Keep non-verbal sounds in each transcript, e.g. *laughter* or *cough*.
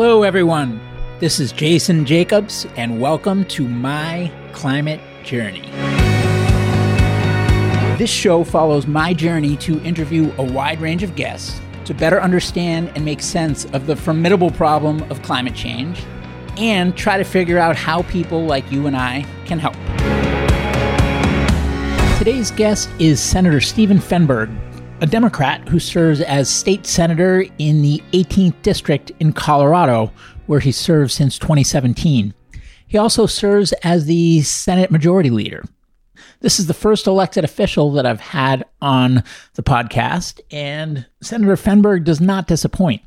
Hello, everyone. This is Jason Jacobs, and welcome to My Climate Journey. This show follows my journey to interview a wide range of guests to better understand and make sense of the formidable problem of climate change and try to figure out how people like you and I can help. Today's guest is Senator Stephen Fenberg, a Democrat who serves as state senator in the 18th district in Colorado, where he served since 2017. He also serves as the Senate Majority Leader. This is the first elected official that I've had on the podcast, and Senator Fenberg does not disappoint.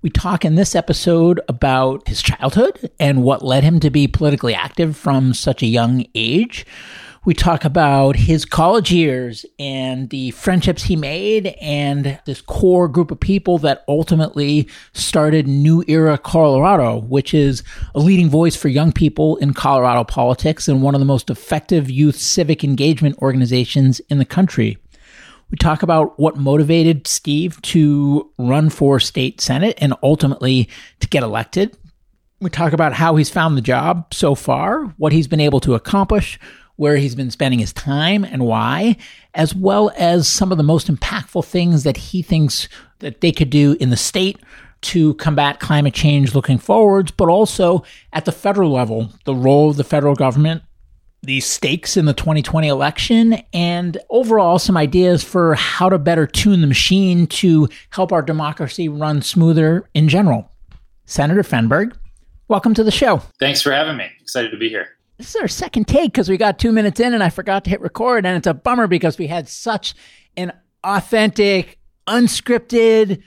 We talk in this episode about his childhood and what led him to be politically active from such a young age. We talk about his college years and the friendships he made and this core group of people that ultimately started New Era Colorado, which is a leading voice for young people in Colorado politics and one of the most effective youth civic engagement organizations in the country. We talk about what motivated Steve to run for state senate and ultimately to get elected. We talk about how he's found the job so far, what he's been able to accomplish, where he's been spending his time and why, as well as some of the most impactful things that he thinks that they could do in the state to combat climate change looking forwards, but also at the federal level, the role of the federal government, the stakes in the 2020 election, and overall some ideas for how to better tune the machine to help our democracy run smoother in general. Senator Fenberg, welcome to the show. Thanks for having me. Excited to be here this is our second take because we got two minutes in and I forgot to hit record. And it's a bummer because we had such an authentic, unscripted,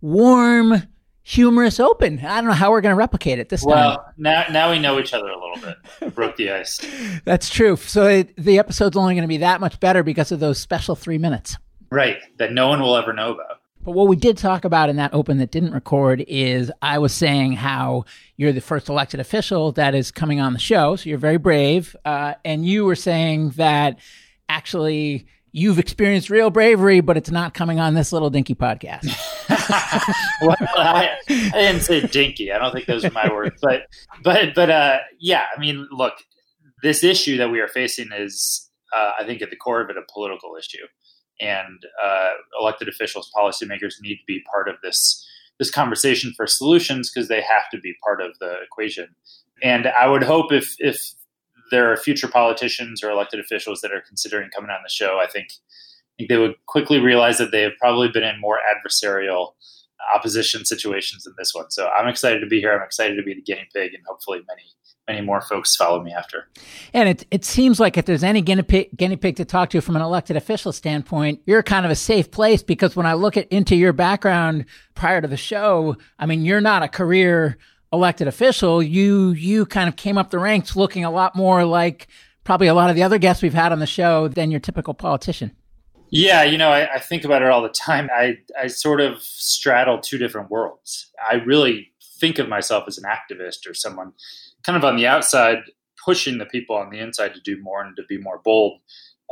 warm, humorous open. I don't know how we're going to replicate it this well, time. Well, now, now we know each other a little bit. *laughs* broke the ice. That's true. So it, the episode's only going to be that much better because of those special three minutes. Right. That no one will ever know about. But what we did talk about in that open that didn't record is I was saying how you're the first elected official that is coming on the show. So you're very brave. Uh, and you were saying that actually you've experienced real bravery, but it's not coming on this little dinky podcast. *laughs* *laughs* well, I, I, didn't say dinky. I don't think those are my words. But, but, but, uh, yeah, I mean, look, this issue that we are facing is, uh, I think, at the core of it, a political issue and uh, elected officials, policymakers need to be part of this this conversation for solutions because they have to be part of the equation. And I would hope if if there are future politicians or elected officials that are considering coming on the show, I think I think they would quickly realize that they have probably been in more adversarial opposition situations than this one. So I'm excited to be here. I'm excited to be the guinea pig, and hopefully many many more folks follow me after. And it it seems like if there's any guinea pig, guinea pig to talk to from an elected official standpoint, you're kind of a safe place because when I look at into your background prior to the show, I mean, you're not a career elected official. You you kind of came up the ranks looking a lot more like probably a lot of the other guests we've had on the show than your typical politician. Yeah, you know, I, I think about it all the time. I, I sort of straddle two different worlds. I really think of myself as an activist or someone kind of on the outside pushing the people on the inside to do more and to be more bold,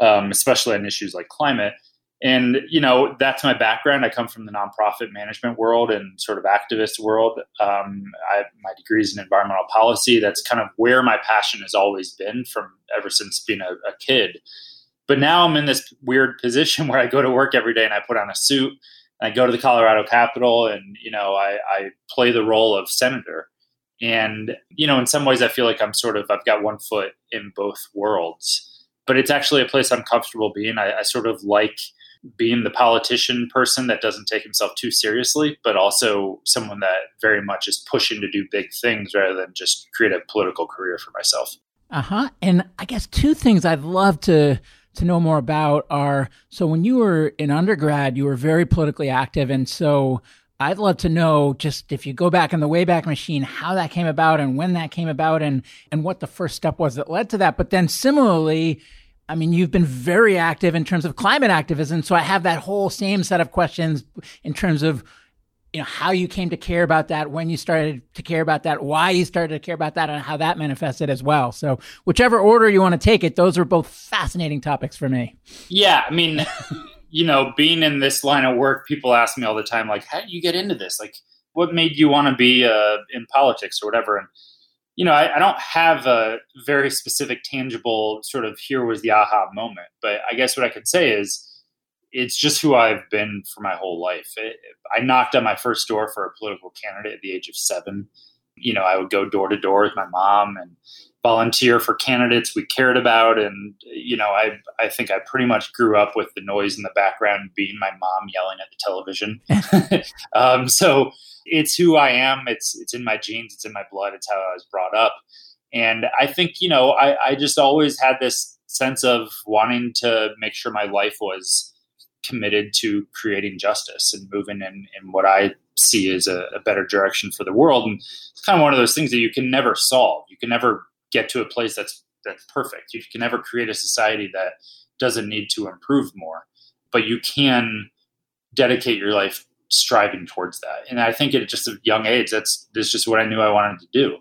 um, especially on issues like climate. And you know that's my background. I come from the nonprofit management world and sort of activist world. Um, I, my degree is in environmental policy. That's kind of where my passion has always been from ever since being a, a kid. But now I'm in this weird position *laughs* where I go to work every day and I put on a suit and I go to the Colorado Capitol and you know I, I play the role of senator and, you know, in some ways, I feel like I'm sort of, I've got one foot in both worlds, but it's actually a place I'm comfortable being. I, I sort of like being the politician person that doesn't take himself too seriously, but also someone that very much is pushing to do big things rather than just create a political career for myself. Uh huh. And I guess two things I'd love to to know more about are so when you were in undergrad, you were very politically active, and so I'd love to know just if you go back in the Wayback Machine, how that came about and when that came about and, and what the first step was that led to that. But then similarly, I mean, you've been very active in terms of climate activism. So I have that whole same set of questions in terms of, you know, how you came to care about that, when you started to care about that, why you started to care about that, and how that manifested as well. So whichever order you want to take it, those are both fascinating topics for me. Yeah. I mean, *laughs* you know, being in this line of work, people ask me all the time, like, how do you get into this? Like, what made you want to be uh, in politics or whatever. And you know, I, I, don't have a very specific, tangible sort of here was the aha moment. But I guess what I could say is it's just who I've been for my whole life. It, I knocked on my first door for a political candidate at the age of seven. You know, I would go door to door with my mom and volunteer for candidates we cared about. And, you know, I, I think I pretty much grew up with the noise in the background being my mom yelling at the television. *laughs* um, so it's who I am. It's, it's in my genes. It's in my blood. It's how I was brought up. And I think, you know, I, I just always had this sense of wanting to make sure my life was committed to creating justice and moving in, in what I see as a, a better direction for the world. And it's kind of one of those things that you can never solve. You can never get to a place that's that's perfect. You can never create a society that doesn't need to improve more, but you can dedicate your life striving towards that. And I think at just a young age, that's that's just what I knew I wanted to do.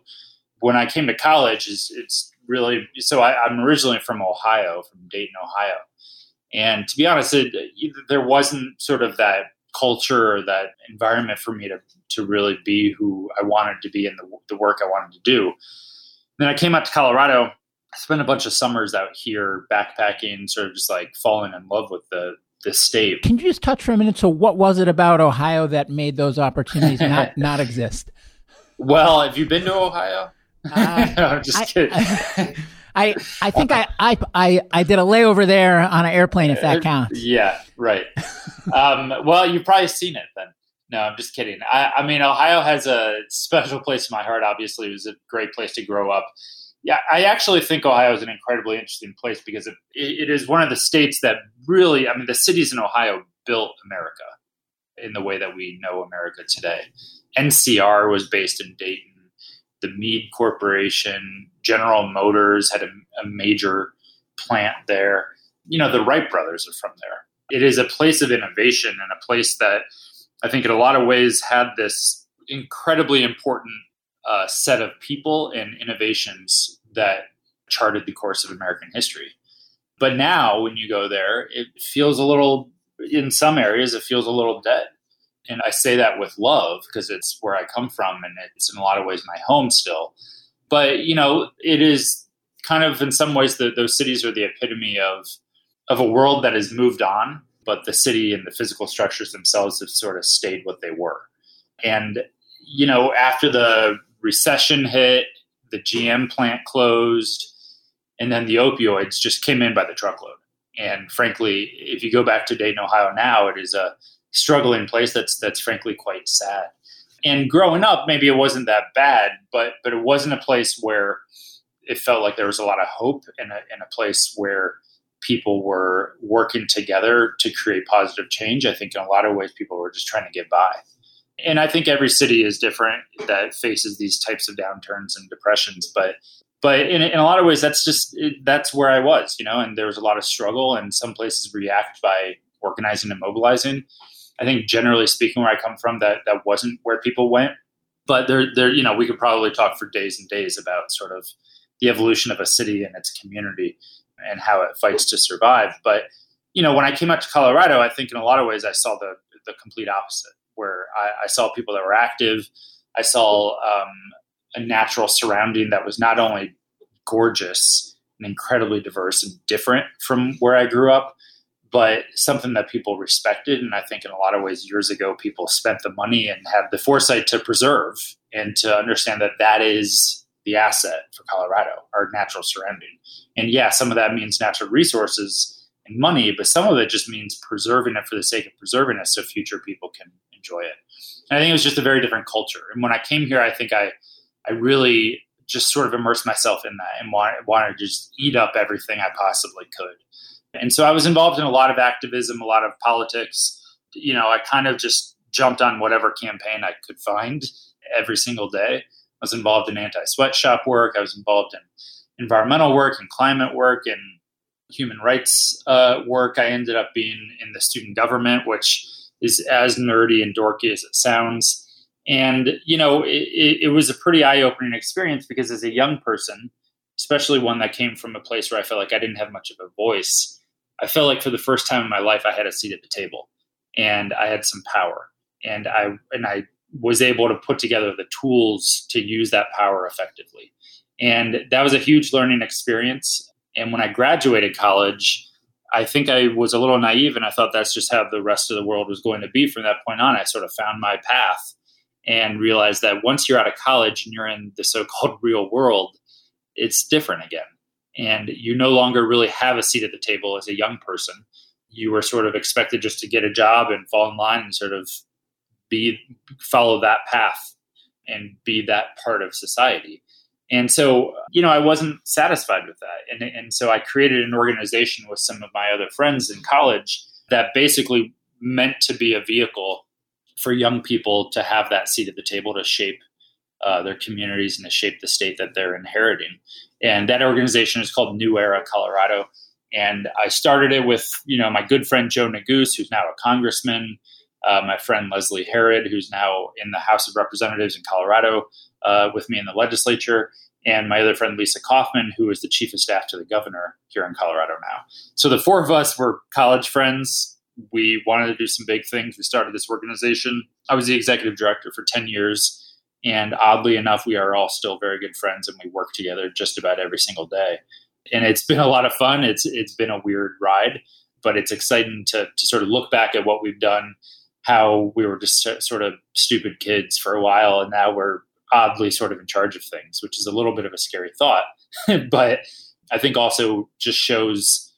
When I came to college, is it's really so. I, I'm originally from Ohio, from Dayton, Ohio, and to be honest, it, there wasn't sort of that culture or that environment for me to to really be who I wanted to be in the, the work I wanted to do. Then I came out to Colorado. I spent a bunch of summers out here backpacking, sort of just like falling in love with the the state. Can you just touch for a minute? So, what was it about Ohio that made those opportunities not *laughs* not exist? Well, have you been to Ohio? Uh, *laughs* no, I'm just I, kidding. I, I, I think I, I, I, I did a layover there on an airplane, if that uh, counts. Yeah, right. um, well, you've probably seen it then. No, I'm just kidding. I, I, mean, Ohio has a special place in my heart. Obviously, it was a great place to grow up. Yeah, I actually think Ohio is an incredibly interesting place because it, it is one of the states that really, I mean, the cities in Ohio built America in the way that we know America today. NCR was based in Dayton. The Mead Corporation, General Motors had a, a major plant there. You know, the Wright brothers are from there. It is a place of innovation and a place that I think in a lot of ways had this incredibly important uh, set of people and innovations that charted the course of American history. But now, when you go there, it feels a little, in some areas, it feels a little dead. And I say that with love because it's where I come from and it's in a lot of ways my home still. But, you know, it is kind of in some ways those cities are the epitome of, of a world that has moved on but the city and the physical structures themselves have sort of stayed what they were. And, you know, after the recession hit, the GM plant closed, and then the opioids just came in by the truckload. And frankly, if you go back to Dayton, Ohio now, it is a struggling place that's that's frankly quite sad. And growing up, maybe it wasn't that bad, but but it wasn't a place where it felt like there was a lot of hope in a place where people were working together to create positive change. I think in a lot of ways, people were just trying to get by. And I think every city is different that faces these types of downturns and depressions. But but in, in a lot of ways, that's just that's where I was, you know. And there was a lot of struggle, and some places react by organizing and mobilizing. I think generally speaking, where I come from, that that wasn't where people went. But there, there, you know, we could probably talk for days and days about sort of the evolution of a city and its community and how it fights to survive. But you know, when I came out to Colorado, I think in a lot of ways I saw the the complete opposite, where I, I saw people that were active. I saw um, a natural surrounding that was not only gorgeous and incredibly diverse and different from where I grew up, but something that people respected. And I think in a lot of ways, years ago, people spent the money and had the foresight to preserve and to understand that that is the asset for Colorado, our natural surrounding. And yeah, some of that means natural resources and money, but some of it just means preserving it for the sake of preserving it so future people can enjoy it. And I think it was just a very different culture. And when I came here, I think I, I really just sort of immersed myself in that and wanted, wanted to just eat up everything I possibly could. And so I was involved in a lot of activism, a lot of politics. You know, I kind of just jumped on whatever campaign I could find every single day. I was involved in anti sweatshop work. I was involved in environmental work and climate work and human rights uh, work. I ended up being in the student government, which is as nerdy and dorky as it sounds. And, you know, it, it was a pretty eye opening experience because as a young person, especially one that came from a place where I felt like I didn't have much of a voice, I felt like for the first time in my life, I had a seat at the table and I had some power. And I, and I was able to put together the tools to use that power effectively. And that was a huge learning experience. And when I graduated college, I think I was a little naive and I thought that's just how the rest of the world was going to be from that point on. I sort of found my path and realized that once you're out of college and you're in the so called real world, it's different again. And you no longer really have a seat at the table as a young person. You were sort of expected just to get a job and fall in line and sort of be follow that path and be that part of society. And so, you know, I wasn't satisfied with that. And, and so I created an organization with some of my other friends in college that basically meant to be a vehicle for young people to have that seat at the table to shape uh, their communities and to shape the state that they're inheriting. And that organization is called New Era Colorado. And I started it with, you know, my good friend Joe Neguse, who's now a congressman, uh, my friend Leslie Herod, who's now in the House of Representatives in Colorado uh, with me in the legislature, and my other friend Lisa Kaufmann, who is the chief of staff to the governor here in Colorado now. So the four of us were college friends. We wanted to do some big things. We started this organization. I was the executive director for 10 years. And oddly enough, we are all still very good friends and we work together just about every single day. And it's *laughs* been a lot of fun. It's it's been a weird ride, but it's exciting to, to sort of look back at what we've done, how we were just sort of stupid kids for a while, and now we're oddly sort of in charge of things, which is a little bit of a scary thought. *laughs* but I think also just shows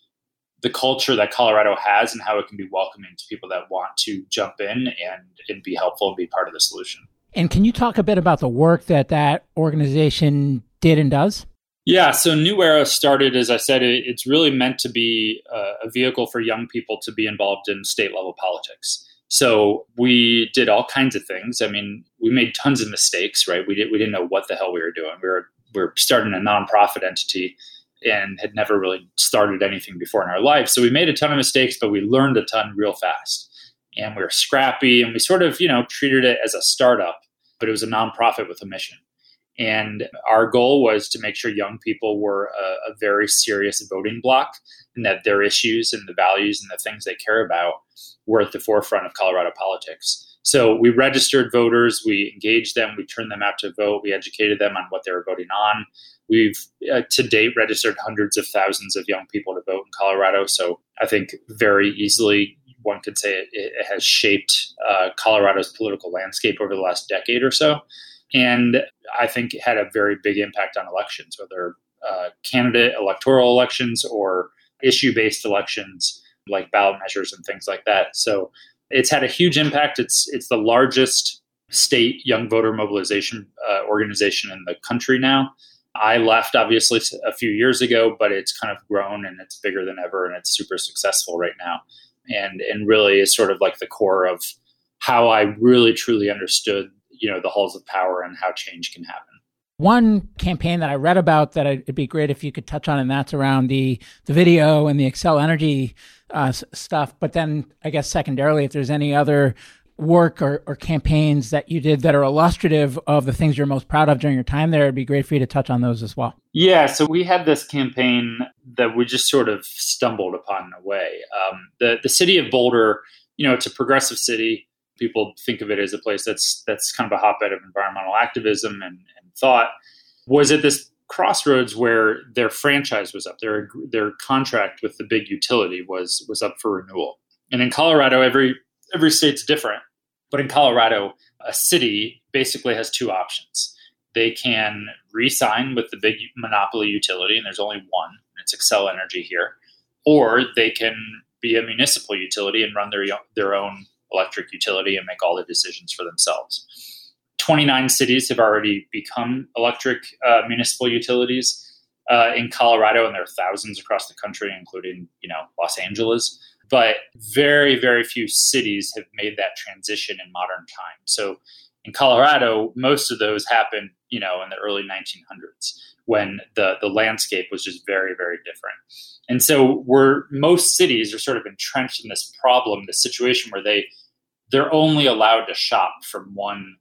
the culture that Colorado has and how it can be welcoming to people that want to jump in and, and be helpful and be part of the solution. And can you talk a bit about the work that that organization did and does? Yeah, so New Era started, as I said, it's really meant to be a vehicle for young people to be involved in state level politics. So we did all kinds of things. I mean, we made tons of mistakes, right? We, did, we didn't know what the hell we were doing. We were, we were starting a nonprofit entity and had never really started anything before in our life. So we made a ton of mistakes, but we learned a ton real fast and we were scrappy and we sort of you know treated it as a startup but it was a nonprofit with a mission. And our goal was to make sure young people were a, a, very serious voting bloc and that their issues and the values and the things they care about were at the forefront of colorado politics. So we registered voters we engaged them we turned them out to vote we educated them on what they were voting on. We've uh, to date registered hundreds of thousands of young people to vote in colorado so i think very easily one could say it, it has shaped uh, Colorado's political landscape over the last decade or so. And I think it had a very big impact on elections, whether uh, candidate electoral elections or issue based elections like ballot measures and things like that. So it's had a huge impact. It's it's the largest state young voter mobilization uh, organization in the country now. I left obviously a few years ago, but it's kind of grown and it's bigger than ever and it's super successful right now and and really is sort of like the core of how I really truly understood you know the halls of power and how change can happen. One campaign that I read about that it'd be great if you could touch on, and that's around the the video and the Xcel Energy uh, stuff. But then, I guess secondarily, if there's any other work or, or campaigns that you did that are illustrative of the things you're most proud of during your time there, it'd be great for you to touch on those as well. Yeah, so we had this campaign that we just sort of stumbled upon in a way. Um, the the city of Boulder, you know, it's a progressive city. People think of it as a place that's that's kind of a hotbed of environmental activism and, and thought. Was at this crossroads where their franchise was up, their their contract with the big utility was was up for renewal. And in Colorado, every every state's different. But in Colorado, a city basically has two options. They can re sign with the big monopoly utility, and there's only one, it's Xcel Energy here, or they can be a municipal utility and run their, their own electric utility and make all the decisions for themselves. 29 cities have already become electric uh, municipal utilities uh, in Colorado, and there are thousands across the country, including you know Los Angeles but very, very few cities have made that transition in modern times. So in Colorado, most of those happened, you know, in the early 1900s when the, the landscape was just very, very different. And so we're most cities are sort of entrenched in this problem, this situation where they they're only allowed to shop from one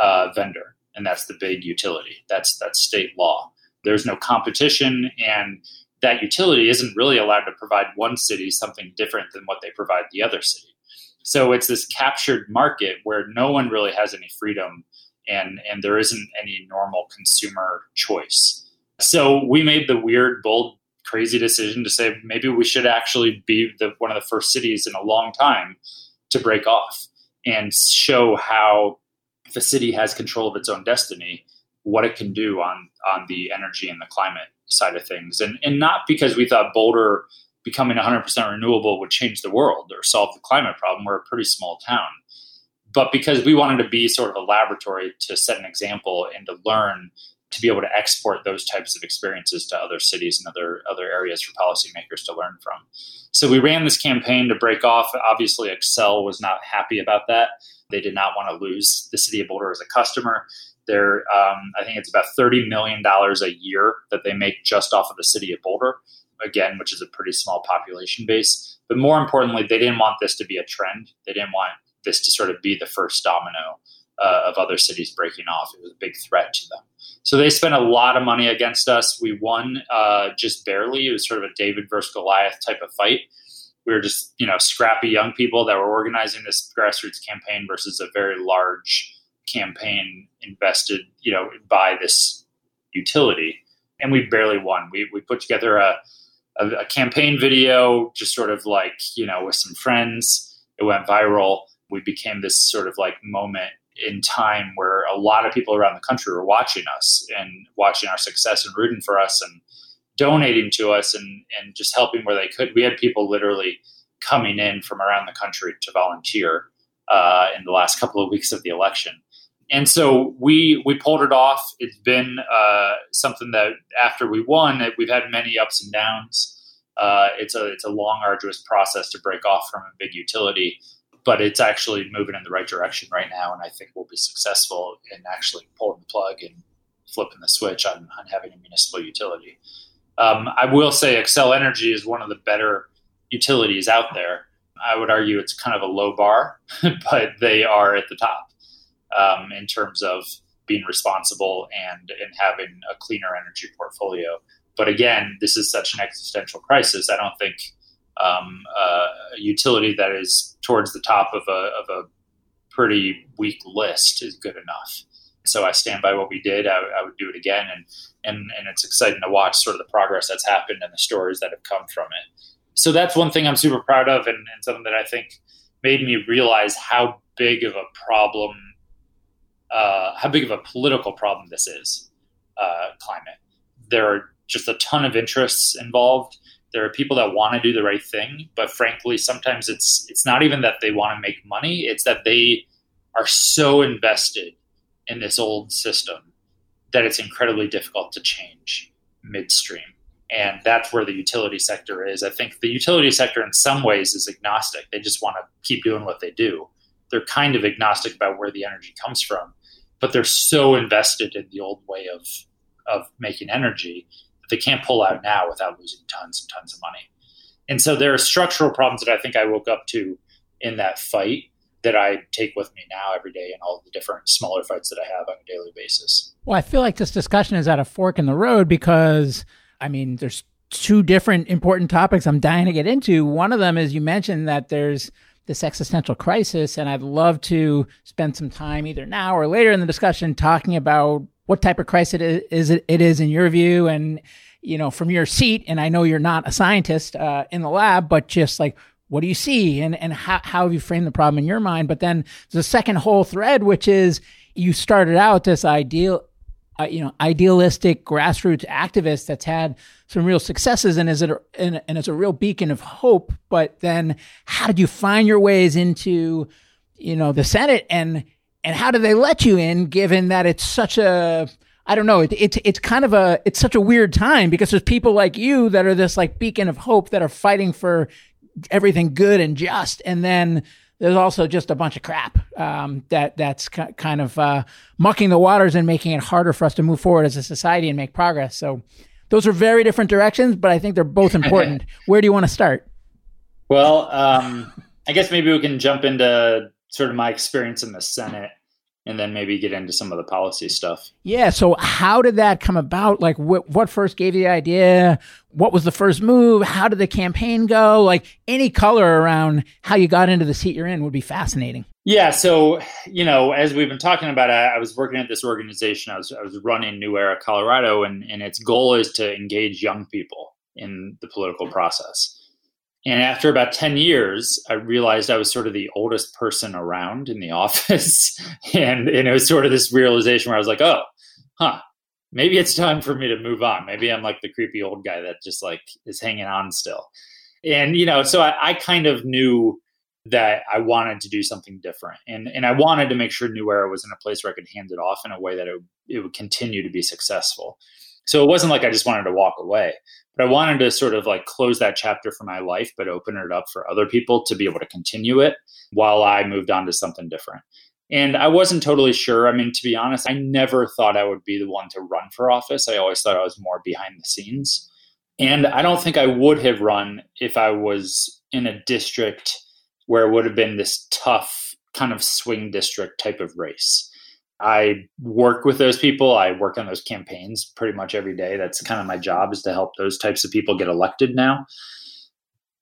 uh, vendor, and that's the big utility. That's that's state law. There's no competition, and that utility isn't really allowed to provide one city something different than what they provide the other city. So it's this captured market where no one really has any freedom and, and there isn't any normal consumer choice. So we made the weird, bold, crazy decision to say maybe we should actually be the, one of the first cities in a long time to break off and show how the city has control of its own destiny, what it can do on on the energy and the climate side of things, and and not because we thought Boulder becoming 100% renewable would change the world or solve the climate problem. We're a pretty small town, but because we wanted to be sort of a laboratory to set an example and to learn to be able to export those types of experiences to other cities and other other areas for policymakers to learn from. So we ran this campaign to break off. Obviously, Xcel was not happy about that. They did not want to lose the city of Boulder as a customer. They're, um, I think it's about $30 million a year that they make just off of the city of Boulder, again, which is a pretty small population base. But more importantly, they didn't want this to be a trend. They didn't want this to sort of be the first domino uh, of other cities breaking off. It was a big threat to them. So they spent a lot of money against us. We won uh, just barely. It was sort of a David versus Goliath type of fight we were just you know scrappy young people that were organizing this grassroots campaign versus a very large campaign invested you know by this utility and we barely won we, we put together a, a, a campaign video just sort of like you know with some friends it went viral we became this sort of like moment in time where a lot of people around the country were watching us and watching our success and rooting for us and donating to us and, and just helping where they could. We had people literally coming in from around the country to volunteer uh, in the last couple of weeks of the election. And so we we pulled it off. It's been uh, something that after we won, we've had many ups and downs. Uh, it's a it's a long, arduous process to break off from a big utility, but it's actually moving in the right direction right now, and I think we'll be successful in actually pulling the plug and flipping the switch on, on having a municipal utility. Um, I will say Xcel Energy is one of the better utilities out there. I would argue it's kind of a low bar, *laughs* but they are at the top um, in terms of being responsible and, and having a cleaner energy portfolio. But again, this is such an existential crisis. I don't think um, uh, a utility that is towards the top of a, of a pretty weak list is good enough. So I stand by what we did. I, I would do it again, and and and it's exciting to watch sort of the progress that's happened and the stories that have come from it. So that's one thing I'm super proud of, and, and something that I think made me realize how big of a problem, uh, how big of a political problem this is. Uh, climate. There are just a ton of interests involved. There are people that want to do the right thing, but frankly, sometimes it's it's not even that they want to make money; it's that they are so invested in this old system that it's incredibly difficult to change midstream. And that's where the utility sector is. I think the utility sector, in some ways, is agnostic. They just want to keep doing what they do. They're kind of agnostic about where the energy comes from, but they're so invested in the old way of of making energy that they can't pull out now without losing tons and tons of money. And so there are structural problems that I think I woke up to in that fight that I take with me now every day in all the different smaller fights that I have on a daily basis. Well, I feel like this discussion is at a fork in the road because, I mean, there's two different important topics I'm dying to get into. One of them is you mentioned that there's this existential crisis, and I'd love to spend some time either now or later in the discussion talking about what type of crisis it is, it is in your view and you know from your seat. And i know you're not a scientist uh, in the lab but just like what do you see? And, and how, how have you framed the problem in your mind? But then there's a second whole thread which is you started out this ideal uh, you know idealistic grassroots activist that's had some real successes and is it a, and, and it's a real beacon of hope but then how did you find your ways into you know the senate and and how do they let you in given that it's such a I don't know. It, it's it's kind of a it's such a weird time because there's people like you that are this like beacon of hope that are fighting for everything good and just, and then there's also just a bunch of crap um, that that's k- kind of uh, mucking the waters and making it harder for us to move forward as a society and make progress. So those are very different directions, but I think they're both important. *laughs* Where do you want to start? Well, um, I guess maybe we can jump into sort of my experience in the Senate and then maybe get into some of the policy stuff. Yeah. So, how did that come about? Like, wh- what first gave you the idea? What was the first move? How did the campaign go? Like, any color around how you got into the seat you're in would be fascinating. Yeah. So, you know, as we've been talking about, I, I was working at this organization. I was, I was running New Era Colorado, and, and its goal is to engage young people in the political process. And after about 10 years, I realized I was sort of the oldest person around in the *laughs* office. and, and it was sort of this realization where I was like, oh, huh, maybe it's time for me to move on. Maybe I'm like the creepy old guy that just like is hanging on still. And, you know, so I, I kind of knew that I wanted to do something different. And, and I wanted to make sure New Era was in a place where I could hand it off in a way that it, it would continue to be successful. So it wasn't like I just wanted to walk away. But I wanted to sort of like close that chapter for my life, but open it up for other people to be able to continue it while I moved on to something different. And I wasn't totally sure. I mean, to be honest, I never thought I would be the one to run for office. I always thought I was more behind the scenes. And I don't think I would have run if I was in a district where it would have been this tough kind of swing district type of race. I work with those people. I work on those campaigns pretty much every day. That's kind of my job is to help those types of people get elected now.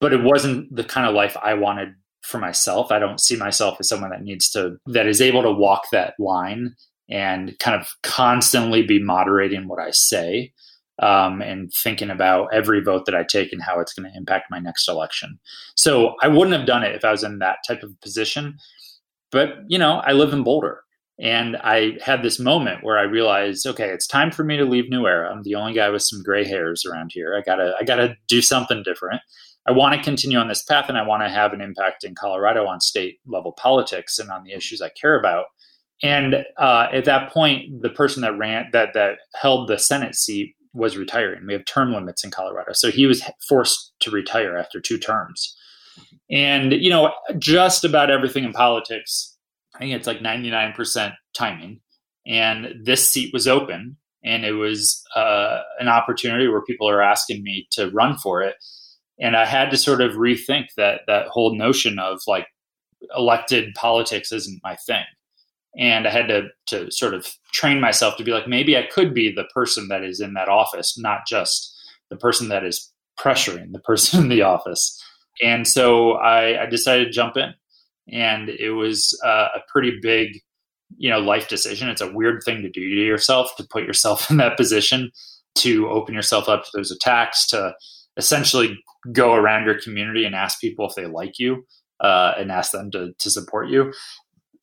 But it wasn't the kind of life I wanted for myself. I don't see myself as someone that needs to that is able to walk that line and kind of constantly be moderating what I say um, and thinking about every vote that I take and how it's going to impact my next election. So I wouldn't have done it if I was in that type of position. But you know, I live in Boulder and I had this moment where I realized, okay, it's time for me to leave New Era. I'm the only guy with some gray hairs around here. I gotta, I gotta do something different. I want to continue on this path, and I want to have an impact in Colorado on state level politics and on the issues I care about. And uh, at that point, the person that ran that that held the Senate seat was retiring. We have term limits in Colorado, so he was forced to retire after two terms. And you know, just about everything in politics I think it's like 99% timing. And this seat was open, and it was uh, an opportunity where people are asking me to run for it. And I had to sort of rethink that that whole notion of like elected politics isn't my thing. And I had to to sort of train myself to be like maybe I could be the person that is in that office, not just the person that is pressuring the person in the office. And so I, I decided to jump in and it was uh, a pretty big you know life decision. It's a weird thing to do to yourself to put yourself *laughs* in that position to open yourself up to those attacks to essentially go around your community and ask people if they like you uh, and ask them to, to support you.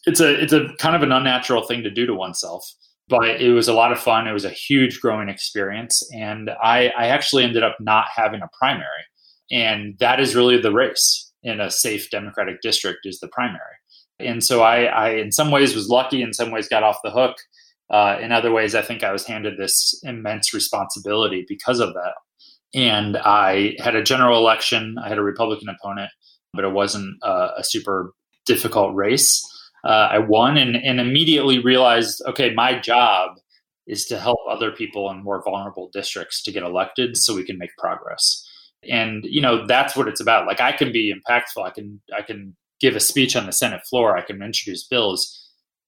It's a it's a kind of an unnatural thing to do to oneself but it was a lot of fun. It was a huge growing experience. And i i actually ended up not having a primary. And that is really the race in a safe Democratic district is the primary. And so I, I in some ways, was lucky. In some ways, got off the hook. Uh, in other ways, I think I was handed this immense responsibility because of that. And I had a general election. I had a Republican opponent, but it wasn't uh, a super difficult race. Uh, I won and, and immediately realized, okay, my job is to help other people in more vulnerable districts to get elected so we can make progress and you know that's what it's about. Like i can be impactful. I can i can give a speech on the senate floor. I can introduce bills.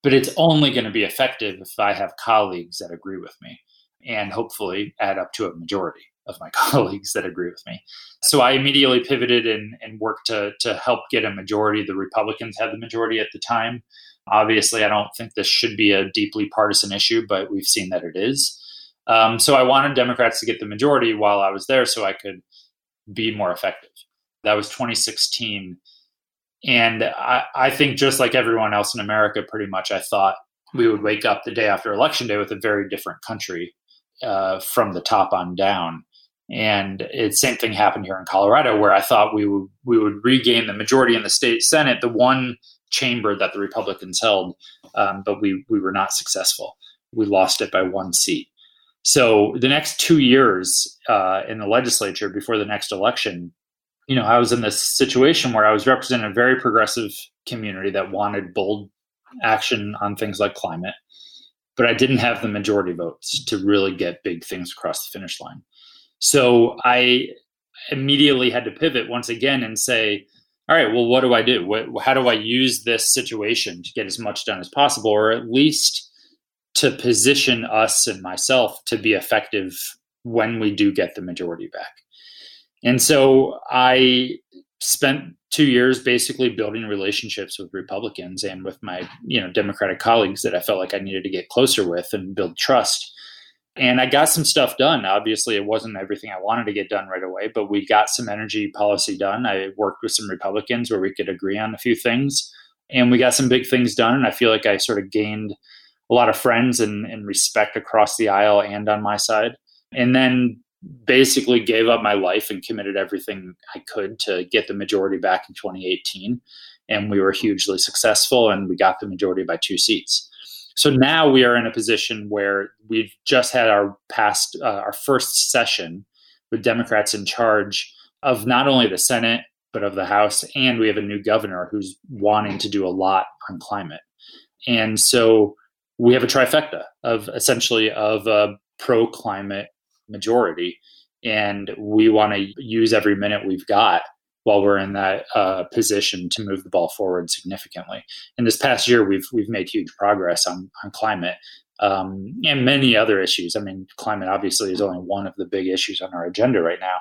But it's only going to be effective if i have colleagues that agree with me and hopefully add up to a majority of my *laughs* colleagues that agree with me. So i immediately pivoted and, and worked to, to help get a majority. The republicans had the majority at the time. Obviously i don't think this should be a deeply partisan issue but we've seen that it is. Um, so i wanted democrats to get the majority while i was there so i could be more effective. That was 2016. And I, I think just like everyone else in America, pretty much, I thought we would wake up the day after election day with a very different country uh, from the top on down. And it same thing happened here in Colorado, where I thought we would we would regain the majority in the state senate, the one chamber that the Republicans held, um, but we we were not successful. We lost it by one seat. So the next two years uh, in the legislature before the next election, you know, I was in this situation where I was representing a very progressive community that wanted bold action on things like climate, but I didn't have the majority votes to really get big things across the finish line. So I immediately had to pivot once again and say, all right, well, what do I do? What, how do I use this situation to get as much done as possible, or at least to position us and myself to be effective when we do get the majority back? And so I spent two years basically building relationships with Republicans and with my, you know, Democratic colleagues that I felt like I needed to get closer with and build trust. And I got some stuff done. Obviously, it wasn't everything I wanted to get done right away, but we got some energy policy done. I worked with some Republicans where we could agree on a few things, and we got some big things done. And I feel like I sort of gained a lot of friends and, and respect across the aisle and on my side. And then basically gave up my life and committed everything I could to get the majority back in 2018. And we were hugely successful, and we got the majority by two seats. So now we are in a position where we've just had our past uh, our first session with Democrats in charge of not only the Senate but of the House, and we have a new governor who's wanting to do a lot on climate. And so we have a trifecta of essentially of a pro climate majority, and we want to use every minute we've got while we're in that uh, position to move the ball forward significantly. In this past year, we've we've made huge progress on on climate um, and many other issues. I mean, climate obviously is only one of the big issues on our agenda right now,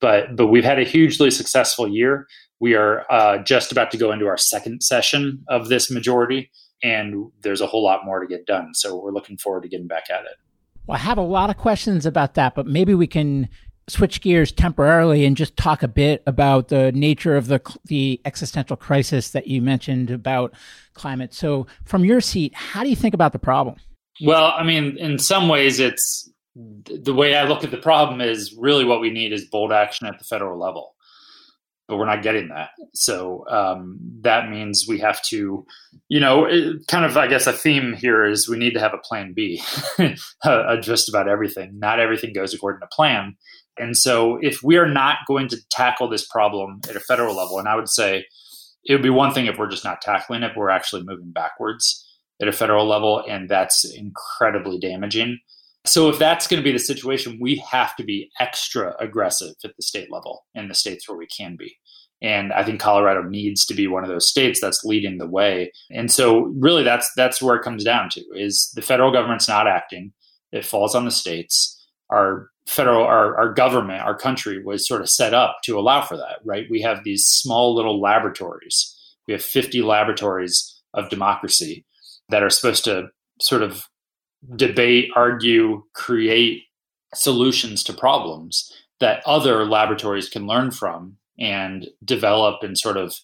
but but we've had a hugely successful year. We are uh, just about to go into our second session of this majority, and there's a whole lot more to get done. So we're looking forward to getting back at it. Well, I have a lot of questions about that, but maybe we can switch gears temporarily and just talk a bit about the nature of the the existential crisis that you mentioned about climate. So, from your seat, how do you think about the problem? Well, I mean, in some ways, it's the way I look at the problem is really what we need is bold action at the federal level, but we're not getting that. So um, that means we have to, you know, it, kind of, I guess, a theme here is we need to have a plan B, *laughs* uh, just about everything. Not everything goes according to plan, and so, if we are not going to tackle this problem at a federal level, and I would say it would be one thing if we're just not tackling it, we're actually moving backwards at a federal level, and that's incredibly damaging. So, if that's going to be the situation, we have to be extra aggressive at the state level in the states where we can be. And I think Colorado needs to be one of those states that's leading the way. And so, really, that's that's where it comes down to: is the federal government's not acting; it falls on the states. Our federal our, our government our country was sort of set up to allow for that right we have these small little laboratories we have 50 laboratories of democracy that are supposed to sort of debate argue create solutions to problems that other laboratories can learn from and develop and sort of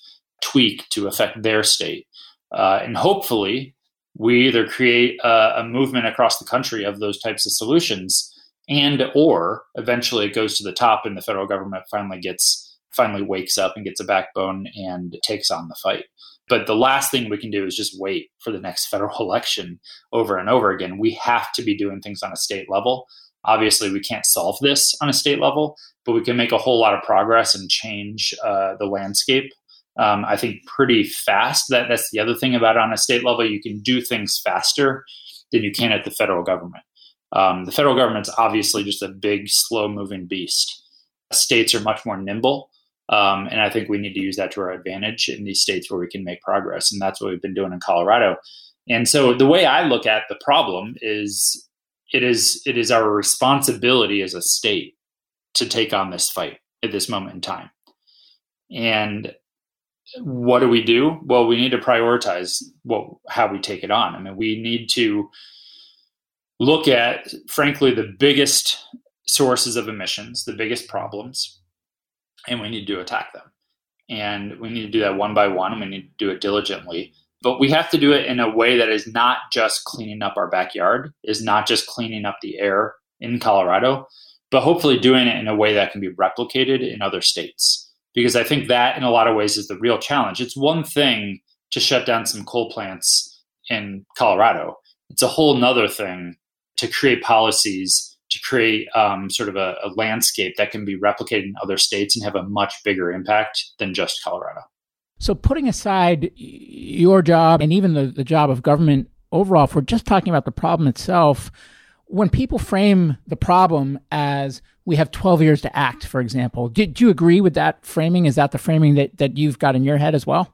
tweak to affect their state. Uh, and hopefully we either create a, a movement across the country of those types of solutions and or eventually it goes to the top and the federal government finally gets finally wakes up and gets a backbone and takes on the fight but the last thing we can do is just wait for the next *laughs* federal election over and over again we have to be doing things on a state level obviously we can't solve this on a state level but we can make a whole lot of progress and change uh, the landscape um, i think pretty fast that that's the other thing about it on a state level you can do things faster than you can at the federal government um, the federal government's obviously just a big, slow moving beast. States are much more nimble. Um, and I think we need to use that to our advantage in these states where we can make progress. And that's what we've been doing in Colorado. And so the way I look at the problem is it is it is our responsibility as a state to take on this fight at this moment in time. And what do we do? Well, we need to prioritize what how we take it on. I mean, we need to look at, frankly, the biggest sources of emissions, the biggest problems, and we need to attack them. And we need to do that one by one, and we need to do it diligently. But we have to do it in a way that is not just cleaning up our backyard, is not just cleaning up the air in Colorado, but hopefully doing it in a way that can be replicated in other states. Because I think that, in a lot of ways, is the real challenge. It's one thing to shut down some coal plants in Colorado, it's a whole nother thing to create policies to create um, sort of a, a landscape that can be replicated in other states and have a much bigger impact than just Colorado. So, putting aside your job and even the, the job of government overall, if we're just talking about the problem itself, when people frame the problem as we have 12 years to act, for example, do, do you agree with that framing? Is that the framing that, that you've got in your head as well?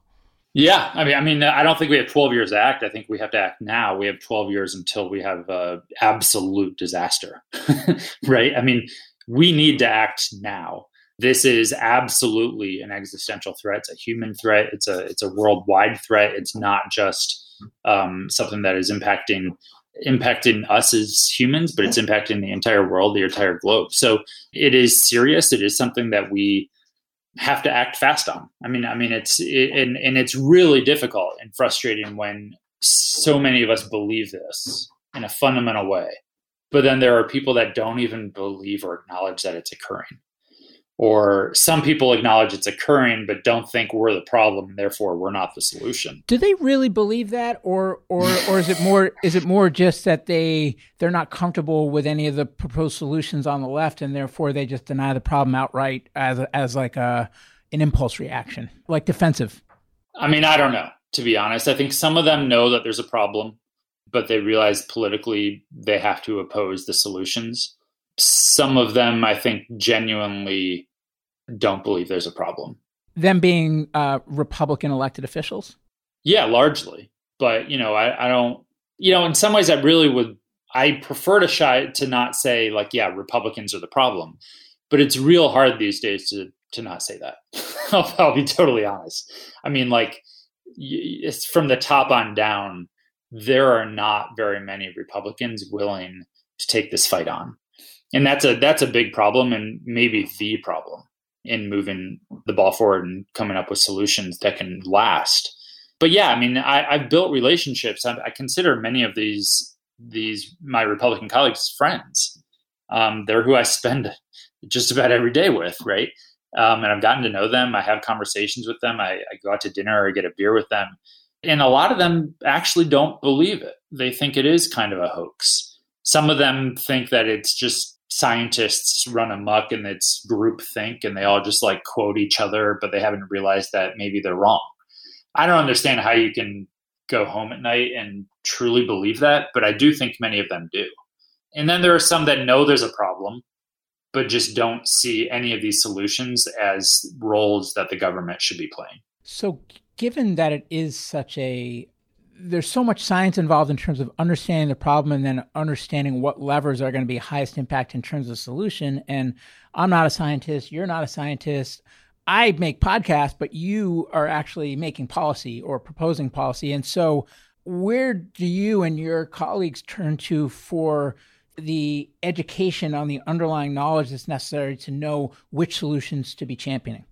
Yeah, I mean, I mean, I don't think we have 12 years to act. I think we have to act now. We have 12 years until we have a absolute disaster, *laughs* right? I mean, we need to act now. This is absolutely an existential threat. It's a human threat. It's a it's a worldwide threat. It's not just um, something that is impacting impacting us as humans, but it's impacting the entire world, the entire globe. So it is serious. It is something that we have to act fast on. I mean, I mean, it's it, and and it's really difficult and frustrating when so many of us believe this in a fundamental way, but then there are people that don't even believe or acknowledge that it's occurring or some people acknowledge it's occurring but don't think we're the problem and therefore we're not the solution. Do they really believe that or or or is it more is it more just that they they're not comfortable with any of the proposed solutions on the left and therefore they just deny the problem outright as as like a an impulse reaction like defensive? I mean i don't know to be honest. I think some of them know that there's a problem but they realize politically they have to oppose the solutions. Some of them i think genuinely don't believe there's a problem. Them being uh, Republican elected officials? Yeah, largely. But, you know, I, I don't, you know, in some ways I really would, I prefer to shy to not say like, yeah, Republicans are the problem. But it's real hard these days to, to not say that. *laughs* I'll, I'll be totally honest. I mean, like, it's from the top on down, there are not very many Republicans willing to take this fight on. And that's a that's a big problem and maybe the problem in moving the ball forward and coming up with solutions that can last. But yeah, I mean, I, have built relationships. I, I, consider many of these these my Republican colleagues friends. Um, they're who I spend *laughs* just about every day with, right? Um, and I've gotten to know them. I have conversations with them. I, I go out to dinner or get a beer with them. And a lot of them actually don't believe it. They think it is kind of a hoax. Some of them think that it's just scientists run amok and it's group think and they all just like quote each other, but they haven't realized that maybe they're wrong. I don't understand how you can go home at night and truly believe that, but I do think many of them do. And then there are some that know there's a problem, but just don't see any of these solutions as roles that the government should be playing. So, given that it is such a there's so much science involved in terms of understanding the problem and then understanding what levers are going to be highest impact in terms of solution. And I'm not a scientist, you're not a scientist. I make podcasts, but you are actually making policy or proposing policy. And so, where do you and your colleagues turn to for the education on the underlying knowledge that's necessary to know which solutions to be championing?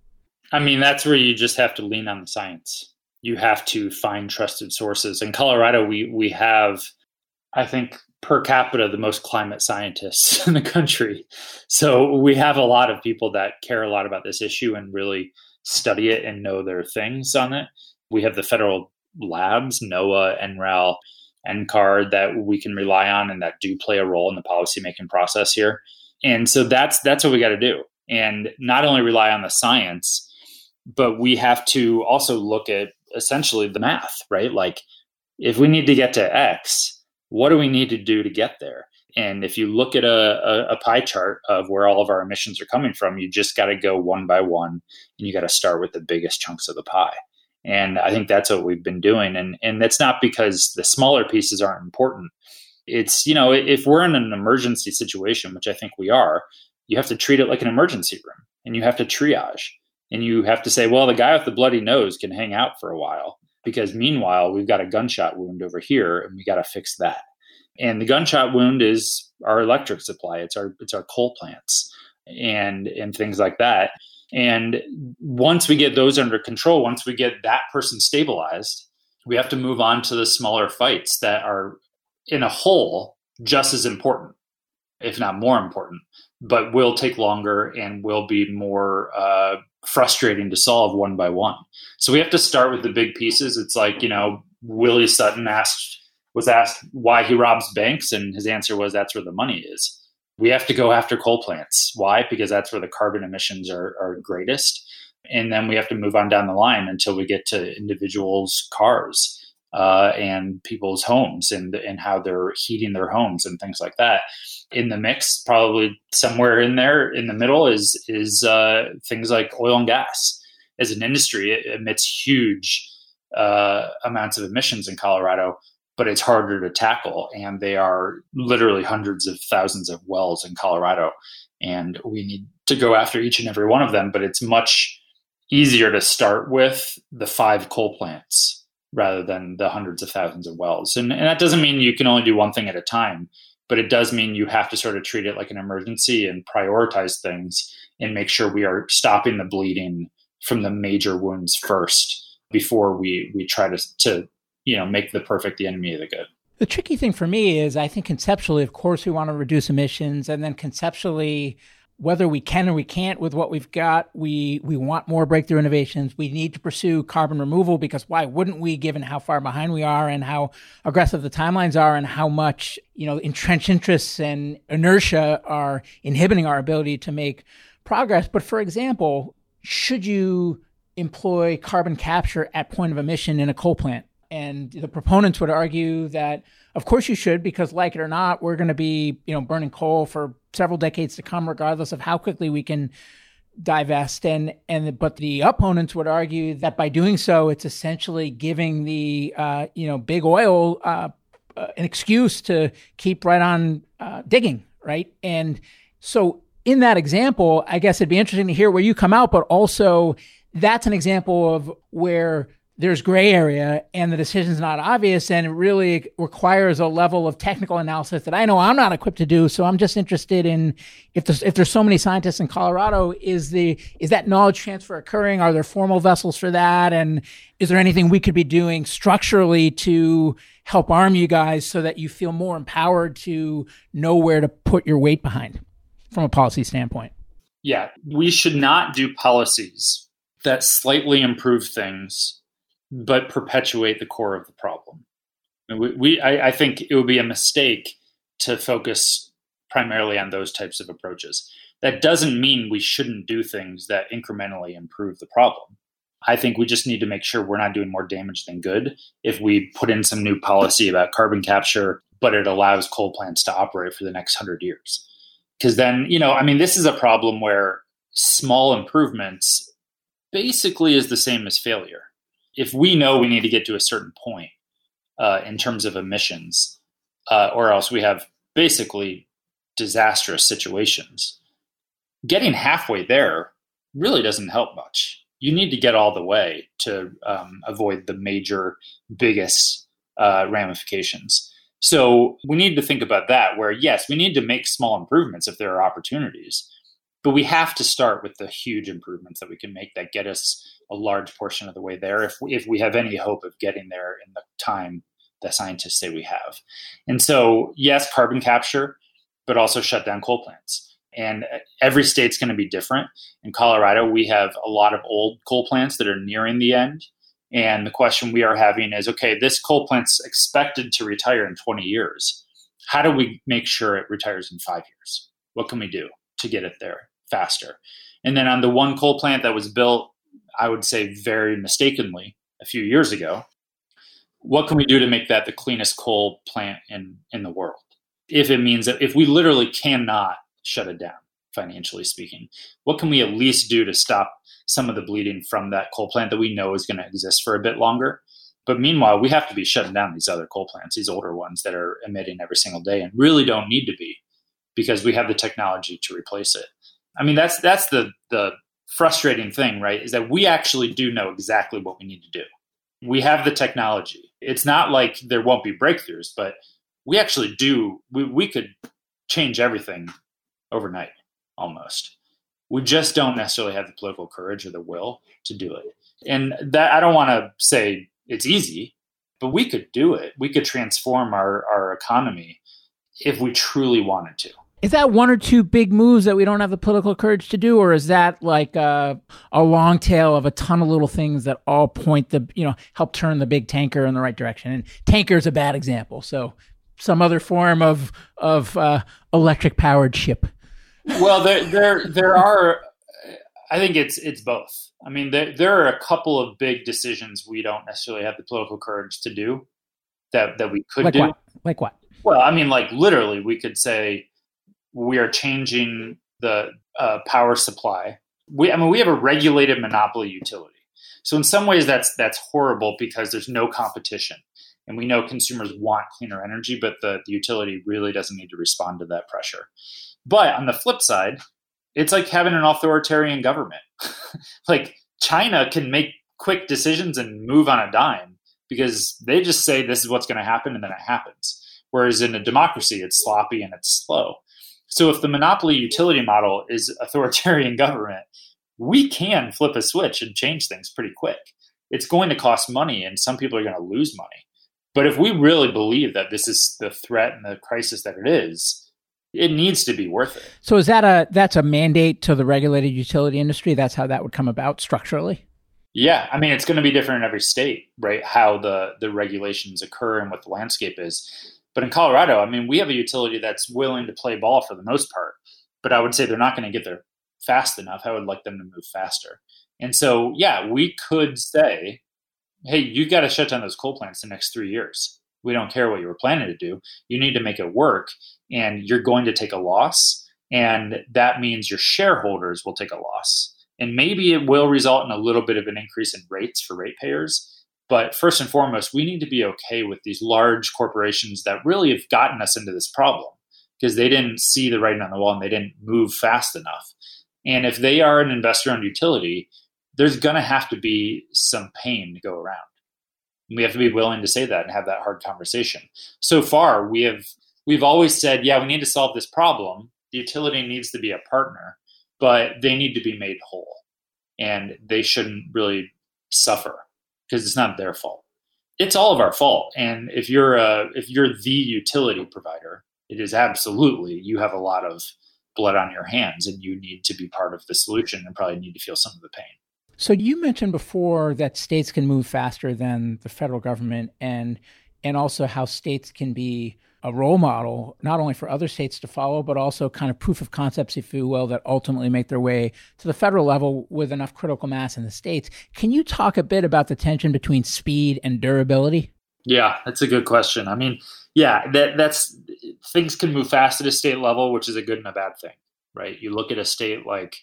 I mean, that's where you just have to lean on the science you have to find trusted sources. In Colorado, we we have, I think, per capita the most climate scientists *laughs* in the country. So we have a lot of people that care a lot about this issue and really study it and know their things on it. We have the federal labs, NOAA, NREL, NCAR that we can rely on and that do play a role in the policymaking process here. And so that's that's what we got to do. And not only rely on the science, but we have to also look at essentially the math, right? Like if we need to get to X, what do we need to do to get there? And if you look at a, a, a pie chart of where all of our emissions are coming from, you just got to go one by one and you got to start with the biggest chunks of the pie. And I think that's what we've been doing. And, and that's not because the smaller pieces aren't important. It's, you know, if we're in an emergency situation, which I think we are, you have to treat it like an emergency room and you have to triage and you have to say, well, the guy with the bloody nose can hang out for a while because meanwhile, we've got a gunshot wound over here and we got to fix that. And the gunshot wound is our electric supply. It's our it's our coal plants and and things like that. And once we get those under control, once we get that person stabilized, we have to move on to the smaller fights that are in a whole just as important, if not more important, but will take longer and will be more uh, frustrating to solve one by one. So we have to start with the big pieces. It's like, you know, Willie Sutton asked was asked why he robs banks and his answer was that's where the money is. We have to go after coal plants. Why? Because that's where the carbon emissions are, are greatest. And then we have to move on down the line until we get to individuals' cars uh, and people's homes and and how they're heating their homes and things like that. In the mix, probably somewhere in there in the middle is is uh, things like oil and gas. As an industry, it emits huge uh, amounts of emissions in Colorado, but it's harder to tackle. And they are literally hundreds of thousands of wells in Colorado, and we need to go after each and every one of them. But it's much easier to start with the five coal plants rather than the hundreds of thousands of wells. And, and that doesn't mean you can only do one thing at a time, but it does mean you have to sort of treat it like an emergency and prioritize things and make sure we are stopping the bleeding from the major wounds first before we we try to to you know make the perfect the enemy of the good. The tricky thing for me is I think conceptually, of course, we want to reduce emissions, and then conceptually, whether we can or we can't with what we've got, we we want more breakthrough innovations. We need to pursue carbon removal because why wouldn't we, given how far behind we are and how aggressive the timelines are, and how much you know entrenched interests and inertia are inhibiting our ability to make progress. But for example, should you employ carbon capture at point of emission in a coal plant? And the proponents would argue that, of course, you should, because like it or not, we're going to be, you know, burning coal for several decades to come, regardless of how quickly we can divest. And and but the opponents would argue that by doing so, it's essentially giving the uh, you know big oil uh, uh, an excuse to keep right on uh, digging, right? And so in that example, I guess it'd be interesting to hear where you come out, but also that's an example of where there's gray area and the decision's not obvious and it really requires a level of technical analysis that I know I'm not equipped to do. So I'm just interested in if there's if there's so many scientists in Colorado, is the is that knowledge transfer occurring? Are there formal vessels for that? And is there anything we could be doing structurally to help arm you guys so that you feel more empowered to know where to put your weight behind from a policy standpoint? Yeah, we should not do policies that slightly improve things but perpetuate the core of the problem. We, we I, I think it would be a mistake to focus primarily on those types of approaches. That doesn't mean we shouldn't do things that incrementally improve the problem. I think we just need to make sure we're not doing more damage than good if we put in some new policy about carbon capture, but it allows coal plants to operate for the next hundred years. Because then, you know, I mean, this is a problem where small improvements basically is the same as failure if we know we need to get to a certain point uh, in terms of emissions, uh, or else we have basically disastrous situations. Getting halfway there really doesn't help much. You need to get all the way to um, avoid the major, biggest uh, ramifications. So we need to think about that. Where yes, we need to make small improvements if there are opportunities, but we have to start with the huge improvements that we can make that get us a large portion of the way there if we, if we have any hope of getting there in the time that scientists say we have. And so, yes, carbon capture, but also shut down coal plants. And uh, every state's going to be different. In Colorado, we have a lot of old coal plants that are nearing the end. And the question we are having is okay, this coal plant's expected to retire in 20 years. How do we make sure it retires in five years? What can we do to get it there faster? And then on the one coal plant that was built I would say very mistakenly a few years ago. What can we do to make that the cleanest coal plant in, in the world? If it means that if we literally cannot shut it down, financially speaking, what can we at least do to stop some of the bleeding from that coal plant that we know is going to exist for a bit longer? But meanwhile, we have to be shutting down these other coal plants, these older ones that are emitting every single day and really don't need to be because we have the technology to replace it. I mean, that's that's the the frustrating thing, right, is that we actually do know exactly what we need to do. We have the technology. It's not like there won't be breakthroughs, but we actually do. We, we could change everything overnight almost. We just don't necessarily have the political courage or the will to do it. And that I don't want to say it's easy, but we could do it. We could transform our, our economy if we truly wanted to. Is that one or two big moves that we don't have the political courage to do, or is that like a, a long tail of a ton of little things that all point the you know help turn the big tanker in the right direction? And tanker is a bad example, so some other form of of uh, electric powered ship. Well, there there there are. I think it's it's both. I mean, there, there are a couple of big decisions we don't necessarily have the political courage to do that that we could like do. What? Like what? Well, I mean, like literally, we could say we are changing the uh, power supply. We, I mean, we have a regulated monopoly utility. So in some ways, that's that's horrible because there's no competition, and we know consumers want cleaner energy, but the, the utility really doesn't need to respond to that pressure. But on the flip side, it's like having an authoritarian government. *laughs* like China can make quick decisions and move on a dime because they just say this is what's going to happen and then it happens. Whereas in a democracy, it's sloppy and it's slow. So if the monopoly utility model is *laughs* authoritarian government, we can flip a switch and change things pretty quick. It's going to cost money and some people are going to lose money. But if we really believe that this is the threat and the crisis that it is, it needs to be worth it. So is that a that's a mandate to the regulated utility industry? That's how that would come about structurally? Yeah, I mean it's going to be different in every state, right? How the the regulations occur and what the landscape is. But in Colorado, I mean, we have a utility that's willing to play ball for the most part, but I would say they're not going to get there fast enough. I would like them to move faster. And so, yeah, we could say, hey, you've got to shut down those coal plants the next 3 years. We don't care what you were planning to do. You need to make it work and you're going to take a loss. And that means your shareholders will take a loss. And maybe it will result in a little bit of an increase in rates for ratepayers. But first and foremost, we need to be okay with these large corporations that really have gotten us into this problem because they didn't see the writing on the wall and they didn't move fast enough. And if they are an investor owned utility, there's going to have to be some pain to go around. And we have to be willing to say that and have that hard conversation. So far, we have we've always said, yeah, we need to solve this problem. The utility needs to be a partner, but they need to be made whole. And they shouldn't really suffer because it's not their fault. It's all of our fault. And if you're a, if you're the utility provider, it is absolutely you have a lot of blood on your hands and you need to be part of the solution and probably need to feel some of the pain. So you mentioned before that states can move faster than the federal government and and also how states can be a role model, not only for other states to follow, but also kind of proof of concepts, if you will, that ultimately make their way to the federal level with enough critical mass in the states. Can you talk a bit about the tension between speed and durability? Yeah, that's a good question. I mean, yeah, that, that's things can move fast at a state level, which is a good and a bad thing, right? You look at a state like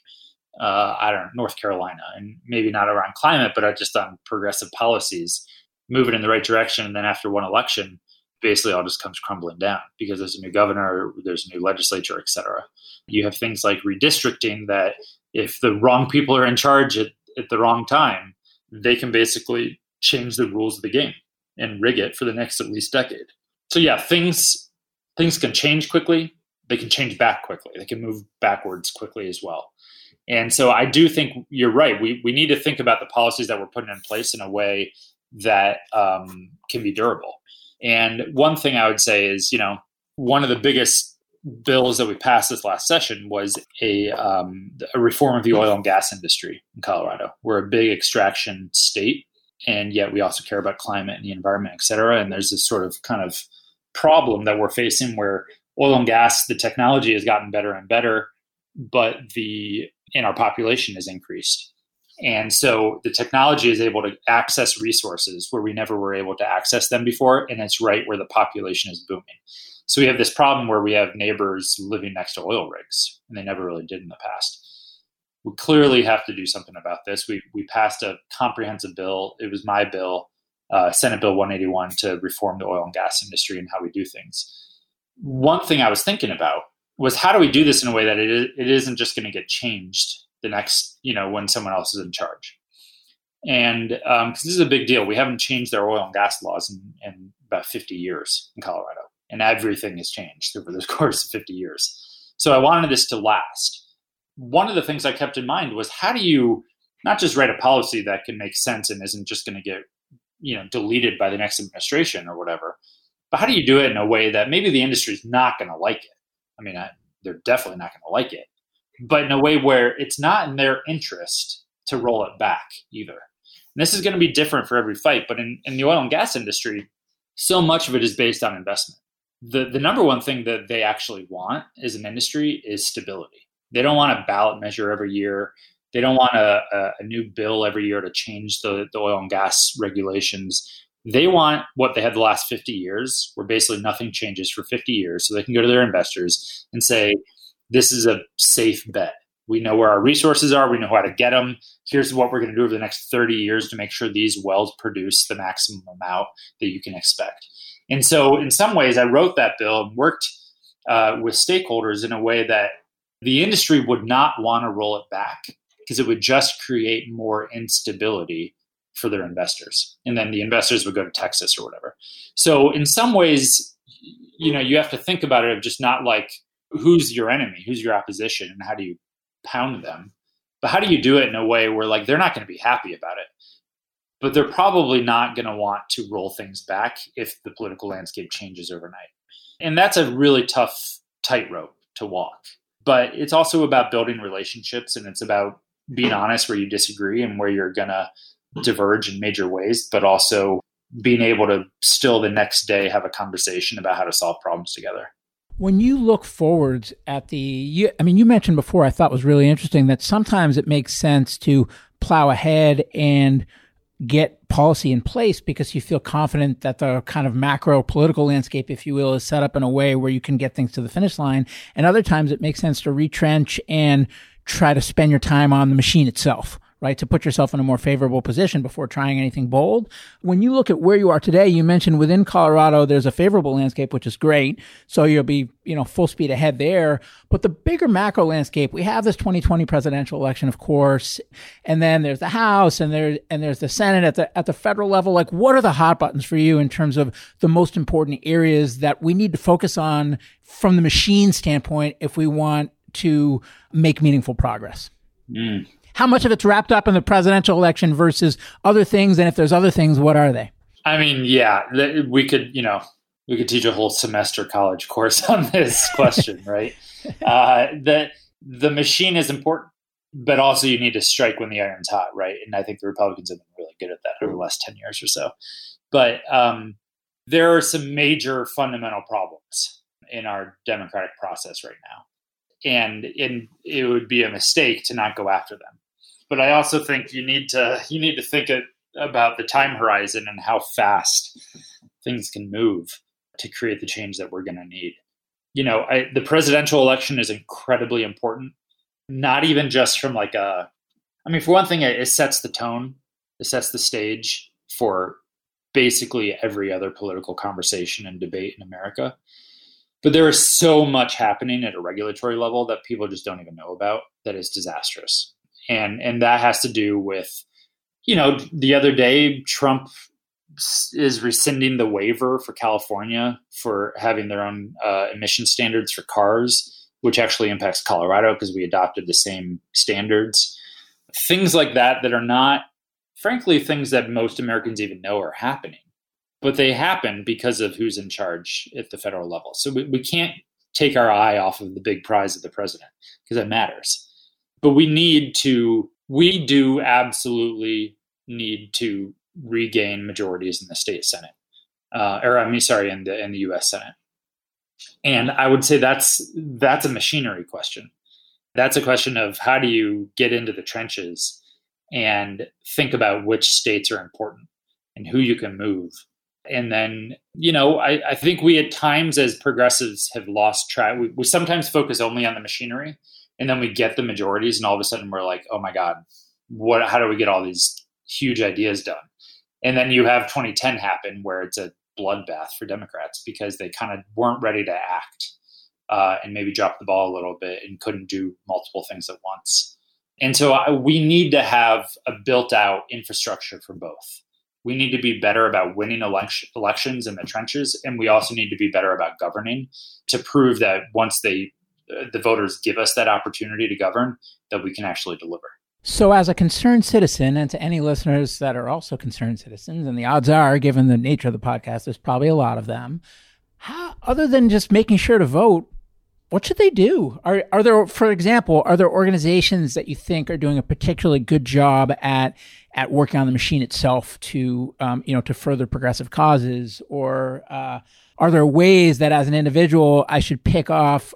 uh, I don't know North Carolina, and maybe not around climate, but just on progressive policies, moving in the right direction, and then after one election, basically all just comes crumbling down because there's a new governor, there's a new legislature, et cetera. You have things like redistricting that if the wrong people are in charge at, at the wrong time, they can basically change the rules of the game and rig it for the next at least decade. So yeah, things things can change quickly. They can change back quickly. They can move backwards quickly as well. And so I do think you're right. We we need to think about the policies that we're putting in place in a way that um, can be durable. And one thing I would say is, you know, one of the biggest bills that we passed this last session was a, um, a reform of the oil and gas industry in Colorado. We're a big extraction state, and yet we also care about climate and the environment, et cetera. And there's this sort of kind of problem that we're facing where oil and gas, the technology has gotten better and better, but the in our population has increased. And so the technology is able to access resources where we never were able to access them before, and it's right where the population is booming. So we have this problem where we have neighbors living next to oil rigs, and they never really did in the past. We clearly have to do something about this. We we passed a comprehensive bill. It was my bill, uh, Senate Bill 181, to reform the oil and gas industry and how we do things. One thing I was thinking about was how do we do this in a way that it, it isn't just going to get changed the next, you know, when someone else is in charge. And because um, this is a big deal, we haven't changed their oil and gas laws in, in about 50 years in Colorado, and everything has changed over the *laughs* course of 50 years. So I wanted this to last. One of the things I kept in mind was how do you not just write a policy that can make sense and isn't just going to get you know deleted by the next administration or whatever, but how do you do it in a way that maybe the industry is not going to like it? I mean, I, they're definitely not going to like it, but in a way where it's not in their interest to roll it back either. And this is going to be different for every fight, but in, in the oil and gas industry, so much of it is based on investment. The, the number one thing that they actually want as an industry is stability. They don't want a ballot measure every year. They don't want a, a, a new bill every year to change the, the oil and gas regulations. They want what they had the last 50 years, where basically nothing changes for 50 years. So they can go to their investors and say, this is a safe bet. We know where our resources are. We know how to get them. Here's what we're going to do over the next 30 years to make sure these wells produce the maximum amount that you can expect. And so, in some ways, I wrote that bill and worked uh, with stakeholders in a way that the industry would not want to roll it back because it would just create more instability for their investors. And then the investors would go to Texas or whatever. So, in some ways, you know, you have to think about it of just not like who's your enemy, who's your opposition, and how do you pound them. But how do you do it in a way where like they're not going to be happy about it? But they're probably not going to want to roll things back if the political landscape changes overnight. And that's a really tough tightrope to walk. But it's also about building relationships and it's about being honest where you disagree and where you're going to diverge in major ways, but also being able to still the next day have a conversation about how to solve problems together. When you look forwards at the, you, I mean, you mentioned before, I thought was really interesting that sometimes it makes sense to plow ahead and get policy in place because you feel confident that the kind of macro political landscape, if you will, is set up in a way where you can get things to the finish line. And other times it makes sense to retrench and try to spend your time on the machine itself right? To put yourself in a more favorable position before trying anything bold. When you look at where you are today, you mentioned within Colorado, there's a favorable landscape, which is great. So you'll be, you know, full speed ahead there. But the bigger macro landscape, we have this 2020 presidential election, of course. And then there's the House and there, and there's the Senate at the, at the federal level. Like, what are the hot buttons for you in terms of the most important areas that we need to focus on from the machine standpoint if we want to make meaningful progress? Mm how much of it's wrapped up in the presidential election versus other things? And if there's other things, what are they? I mean, yeah, we could, you know, we could teach a whole semester college *laughs* course on this question, right? *laughs* Uh, the the machine is important, but also you need to strike when the iron's hot, right? And I think the Republicans have been really good at that over the last ten years or so. But um, there are some major fundamental problems in our democratic process right now, and and it would be a mistake to not go after them but I also think you need to you need to think it, about the time horizon and how fast things can move to create the change that we're going to need. You know, I, the presidential election is incredibly important. Not even just from like a, I mean, for one thing, it, it sets the tone, it sets the stage for basically every other political conversation and debate in America. But there is so much happening at a regulatory level that people just don't even know about that is disastrous and and that has to do with you know the other day Trump is rescinding the waiver for California for having their own uh, emission standards for cars, which actually impacts Colorado because we adopted the same standards. Things like that that are not, frankly, things that most Americans even know are happening, but they happen because of who's in charge at the federal level. So we, we can't take our eye off of the big prize of the president because that matters but we need to we do absolutely need to regain majorities in the state senate uh, or i mean sorry in the in the us senate. And i would say that's that's a machinery question. That's a question of how do you get into the trenches and think about which states are important and who you can move. And then you know i, I think we at times as progressives have lost track. We, we sometimes focus only on the machinery and then we get the majorities and all of a sudden we're like oh my god what how do we get all these huge ideas done? And then you have 2010 happen where it's a bloodbath for democrats because they kind of weren't ready to act uh, and maybe dropped the ball a little bit and couldn't do multiple things at once. And so I, we need to have a built out infrastructure for both. We need to be better about winning election, elections in the trenches and we also need to be better about governing to prove that once they the voters give us that opportunity to govern, that we can actually deliver. So, as a concerned citizen, and to any listeners that are also concerned citizens, and the odds are, given the nature of the podcast, there's probably a lot of them. How, other than just making sure to vote, what should they do? Are are there, for example, are there organizations that you think are doing a particularly good job at at working on the machine itself to um, you know to further progressive causes, or uh, are there ways that as an individual I should pick off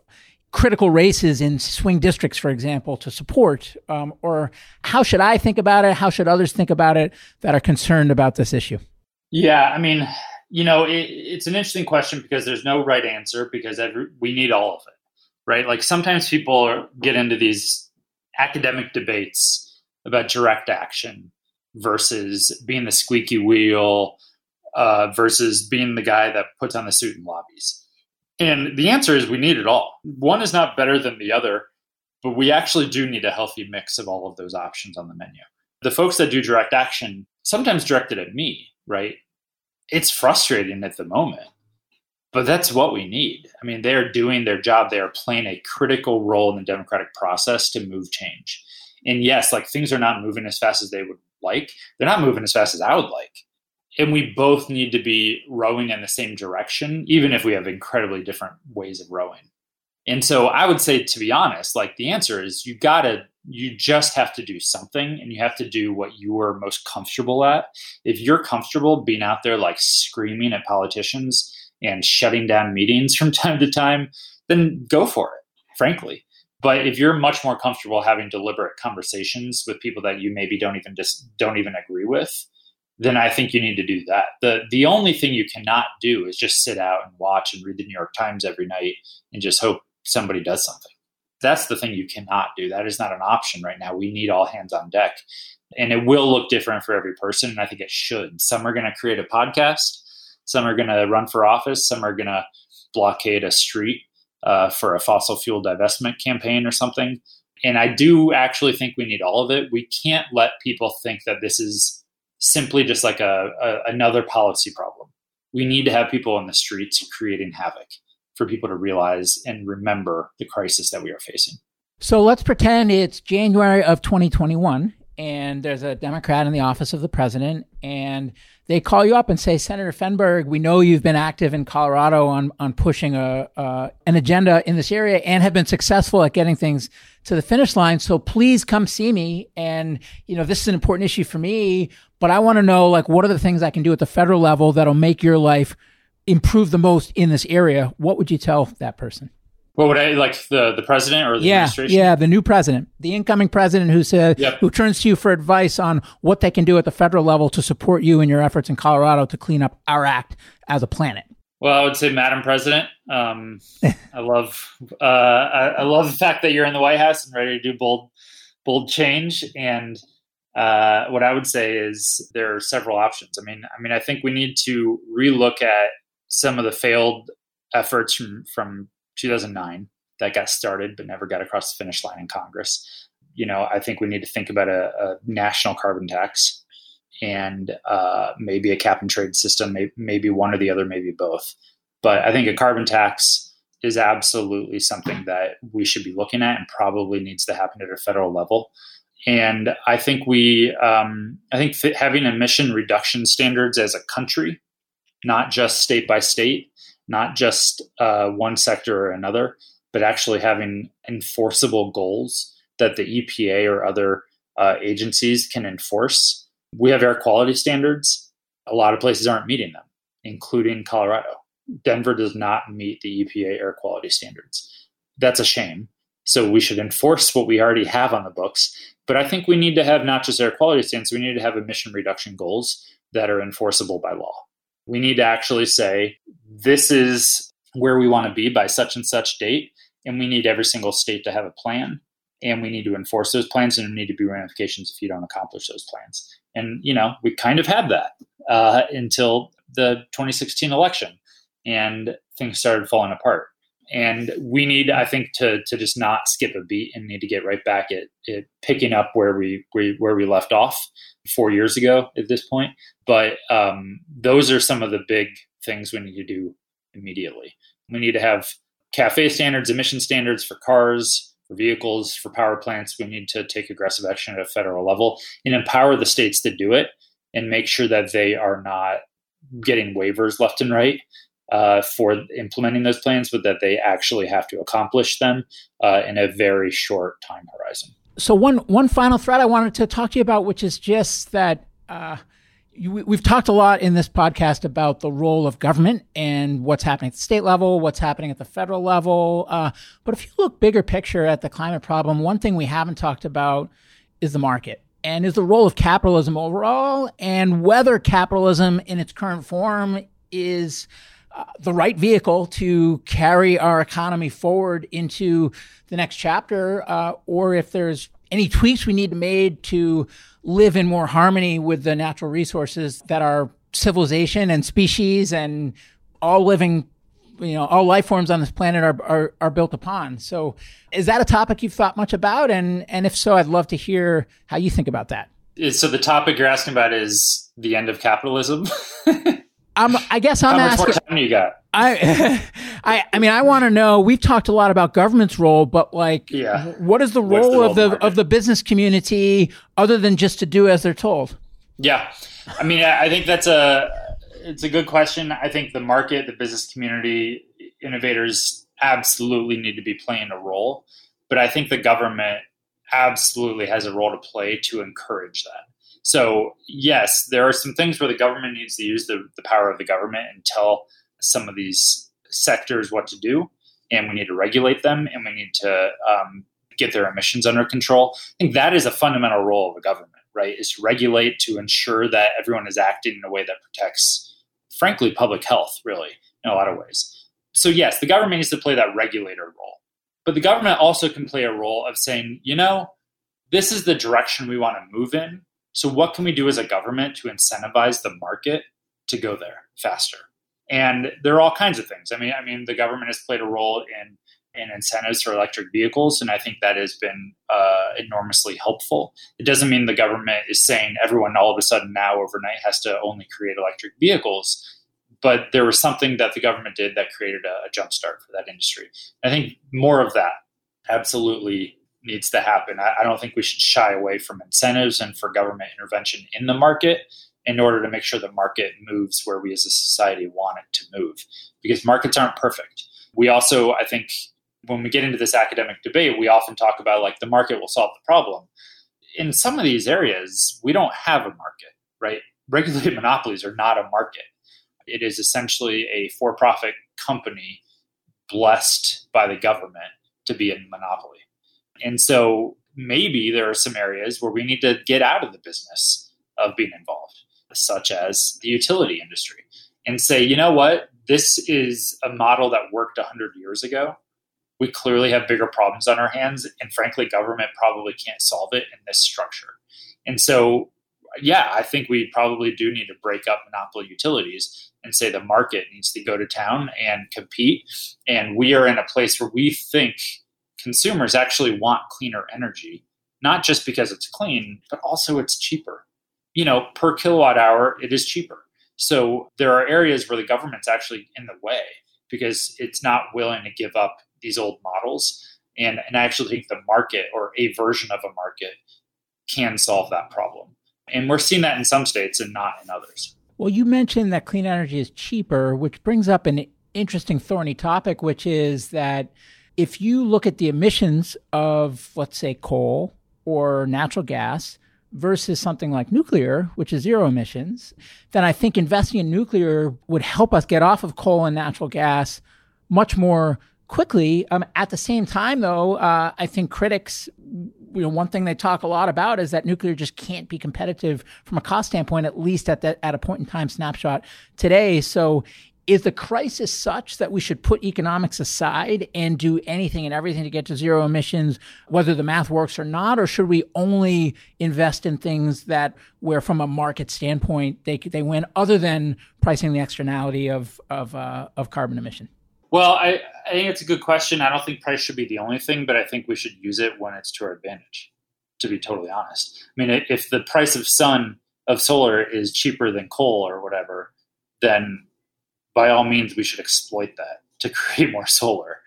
critical races in swing districts, for example, to support? Um, or how should I think about it? How should others think about it that are concerned about this issue? Yeah, I mean, you know, it, it's an interesting question because there's no right answer because every, we need all of it, right? Like sometimes people get into these academic debates about direct action versus being the squeaky wheel uh, versus being the guy that puts on the suit and lobbies. And the answer is we need it all. One is not better than the other, but we actually do need a healthy mix of all of those options on the menu. The folks that do direct action, sometimes directed at me, right? It's frustrating at the moment, but that's what we need. I mean, they're doing their job. They are playing a critical role in the democratic process to move change. And yes, like things are not moving as fast as they would like. They're not moving as fast as I would like and we both need to be rowing in the same direction, even if we have incredibly different ways of rowing. And so I would say, to be honest, like the answer is you gotta, you just have to do something and you have to do what you are most comfortable at. If you're comfortable being out there like screaming at politicians and shutting down meetings *laughs* from time to time, then go for it, frankly. But if you're much more comfortable having deliberate conversations with people that you maybe don't even just don't even agree with, then I think you need to do that. The the only thing you cannot do is just sit out and watch and read the New York Times every night and just hope somebody does something. That's the thing you cannot do. That is not an option right now. We need all hands on deck. And it will look different for every person. And I think it should. Some are going to create a podcast. Some are going to run for office. Some are going to blockade a street uh, for a fossil fuel divestment campaign or something. And I do actually think we need all of it. We can't let people think that this is simply just like a, a, another policy problem. We need to have people in the streets creating havoc for people to realize and remember the crisis that we are facing. So let's pretend it's January of 2021 and there's a Democrat in the office of the president, and they call you up and say, Senator Fenberg, we know you've been active in Colorado on on pushing a uh, an agenda in this area and have been successful at getting things to the finish line. So please come see me. And you know, this is an important issue for me, but I want to know like what are the things I can do at the federal level that'll make your life improve the most in this area. What would you tell that person? What would I like the the president or the yeah, administration? Yeah, the new president, the incoming president who said yep. who turns to you for advice on what they can do at the federal level to support you in your efforts in Colorado to clean up our act as a planet. Well, I would say, Madam President, um, *laughs* I love uh, I, I, love the fact that you're in the White House and ready to do bold bold change. And uh, what I would say is there are several options. I mean, I mean, I think we need to relook at some of the failed efforts from from 2009 that got started but never got across the finish line in Congress. You know, I think we need to think about a, a national carbon tax and uh, maybe a cap and trade system, maybe, one or the other, maybe both. But I think a carbon tax is absolutely something that we should be looking at and probably needs to happen at a federal level. And I think we, um, I think having emission reduction standards as a country, not just state by state, not just uh, one sector or another, but actually having enforceable goals that the EPA or other uh, agencies can enforce. We have air quality standards. A lot of places aren't meeting them, including Colorado. Denver does not meet the EPA air quality standards. That's a shame. So we should enforce what we already have on the books. But I think we need to have not just air quality standards, we need to have emission reduction goals that are enforceable by law. We need to actually say this is where we want to be by such and such date. And we need every single state to have a plan. And we need to enforce those plans, and there need to be ramifications if you don't accomplish those plans. And, you know, we kind of had that uh, until the 2016 election, and things started falling apart. And we need, I think, to to just not skip a beat and need to get right back at, at picking up where we, we where we left off four years ago at this point. But um, those are some of the big things we need to do immediately. We need to have CAFE standards, emission standards for cars, for vehicles, for power plants. We need to take aggressive action at a federal level and empower the states to do it and make sure that they are not getting waivers left and right uh, for implementing those plans, but that they actually have to accomplish them uh, in a very short time horizon. So one one final thread I wanted to talk to you about, which is just that uh, we've talked a lot in this podcast about the role of government and what's happening at the state level, what's happening at the federal level. Uh, but if you look bigger picture at the climate problem, one thing we haven't talked about is the market and is the role of capitalism overall and whether capitalism in its current form is uh, the right vehicle to carry our economy forward into the next chapter, uh, or if there's any tweaks we need to make to live in more harmony with the natural resources that our civilization and species and all living you know all life forms on this planet are, are, are built upon. So is that a topic you've thought much about? And and if so i'd love to hear how you think about that. So the topic you're asking about is the end of capitalism *laughs* I'm, I guess I'm How much asking. more time you got? I, *laughs* I, I mean, I want to know. We've talked a lot about government's role, but like, Yeah. what is the What's the role role of the market? of the business community other than just to do as they're told? Yeah, I mean, I think that's a it's a good question. I think the market, the business community, innovators absolutely need to be playing a role, but I think the government absolutely has a role to play to encourage that. So yes, there are some things where the government needs to use the, the power of the government and tell some of these sectors what to do, and we need to regulate them, and we need to um, get their emissions under control. I think that is a fundamental role of a government, right? Is to regulate to ensure that everyone is acting in a way that protects, frankly, public health, really, in a lot of ways. So, yes, the government needs to play that regulator role. But the government also can play a role of saying, you know, this is the direction we want to move in. So, what can we do as a government to incentivize the market to go there faster? And there are all kinds of things. I mean, I mean, the government has played a role in in incentives for electric vehicles, and I think that has been uh, enormously helpful. It doesn't mean the government is saying everyone all of a sudden now overnight has to only create electric vehicles, but there was something that the government did that created a, a jumpstart for that industry. I think more of that absolutely needs to happen. I, I don't think we should shy away from incentives and for government intervention in the market in order to make sure the market moves where we as a society want it to move because markets aren't perfect. We also, I think, when we get into this academic debate, we often talk about like the market will solve the problem. In some of these areas, we don't have a market, right? Regulated monopolies are not a market. It is essentially a for profit company blessed by the government to be a monopoly. And so maybe there are some areas where we need to get out of the business of being involved, such as the utility industry, and say, you know what? This is a model that worked 100 years ago. We clearly have bigger problems on our hands, and frankly, government probably can't solve it in this structure. And so, yeah, I think we probably do need to break up monopoly utilities and say the market needs to go to town and compete. And we are in a place where we think consumers actually want cleaner energy, not just because it's clean, but also it's cheaper. You know, per kilowatt hour, it is cheaper. So there are areas where the government's actually in the way because it's not willing to give up these old models. And, and I actually think the market or a version of a market can solve that problem. And we're seeing that in some states and not in others. Well, you mentioned that clean energy is cheaper, which brings up an interesting thorny topic, which is that if you look at the emissions of, let's say, coal or natural gas versus something like nuclear, which is zero emissions, then I think investing in nuclear would help us get off of coal and natural gas much more quickly. Um, at the same time, though, uh, I think critics, you know, one thing they talk a lot about is that nuclear just can't be competitive from a cost standpoint, at least at that at a point in time snapshot today. So is the crisis such that we should put economics aside and do anything and everything to get to zero emissions, whether the math works or not, or should we only invest in things that, where from a market standpoint they they win, other than pricing the externality of of uh, of carbon emission? Well, I, I think it's a good question. I don't think price should be the only thing, but I think we should use it when it's to our advantage. To be totally honest, I mean, if the price of sun of solar is cheaper than coal or whatever, then by all means we should exploit that to *laughs* create more solar.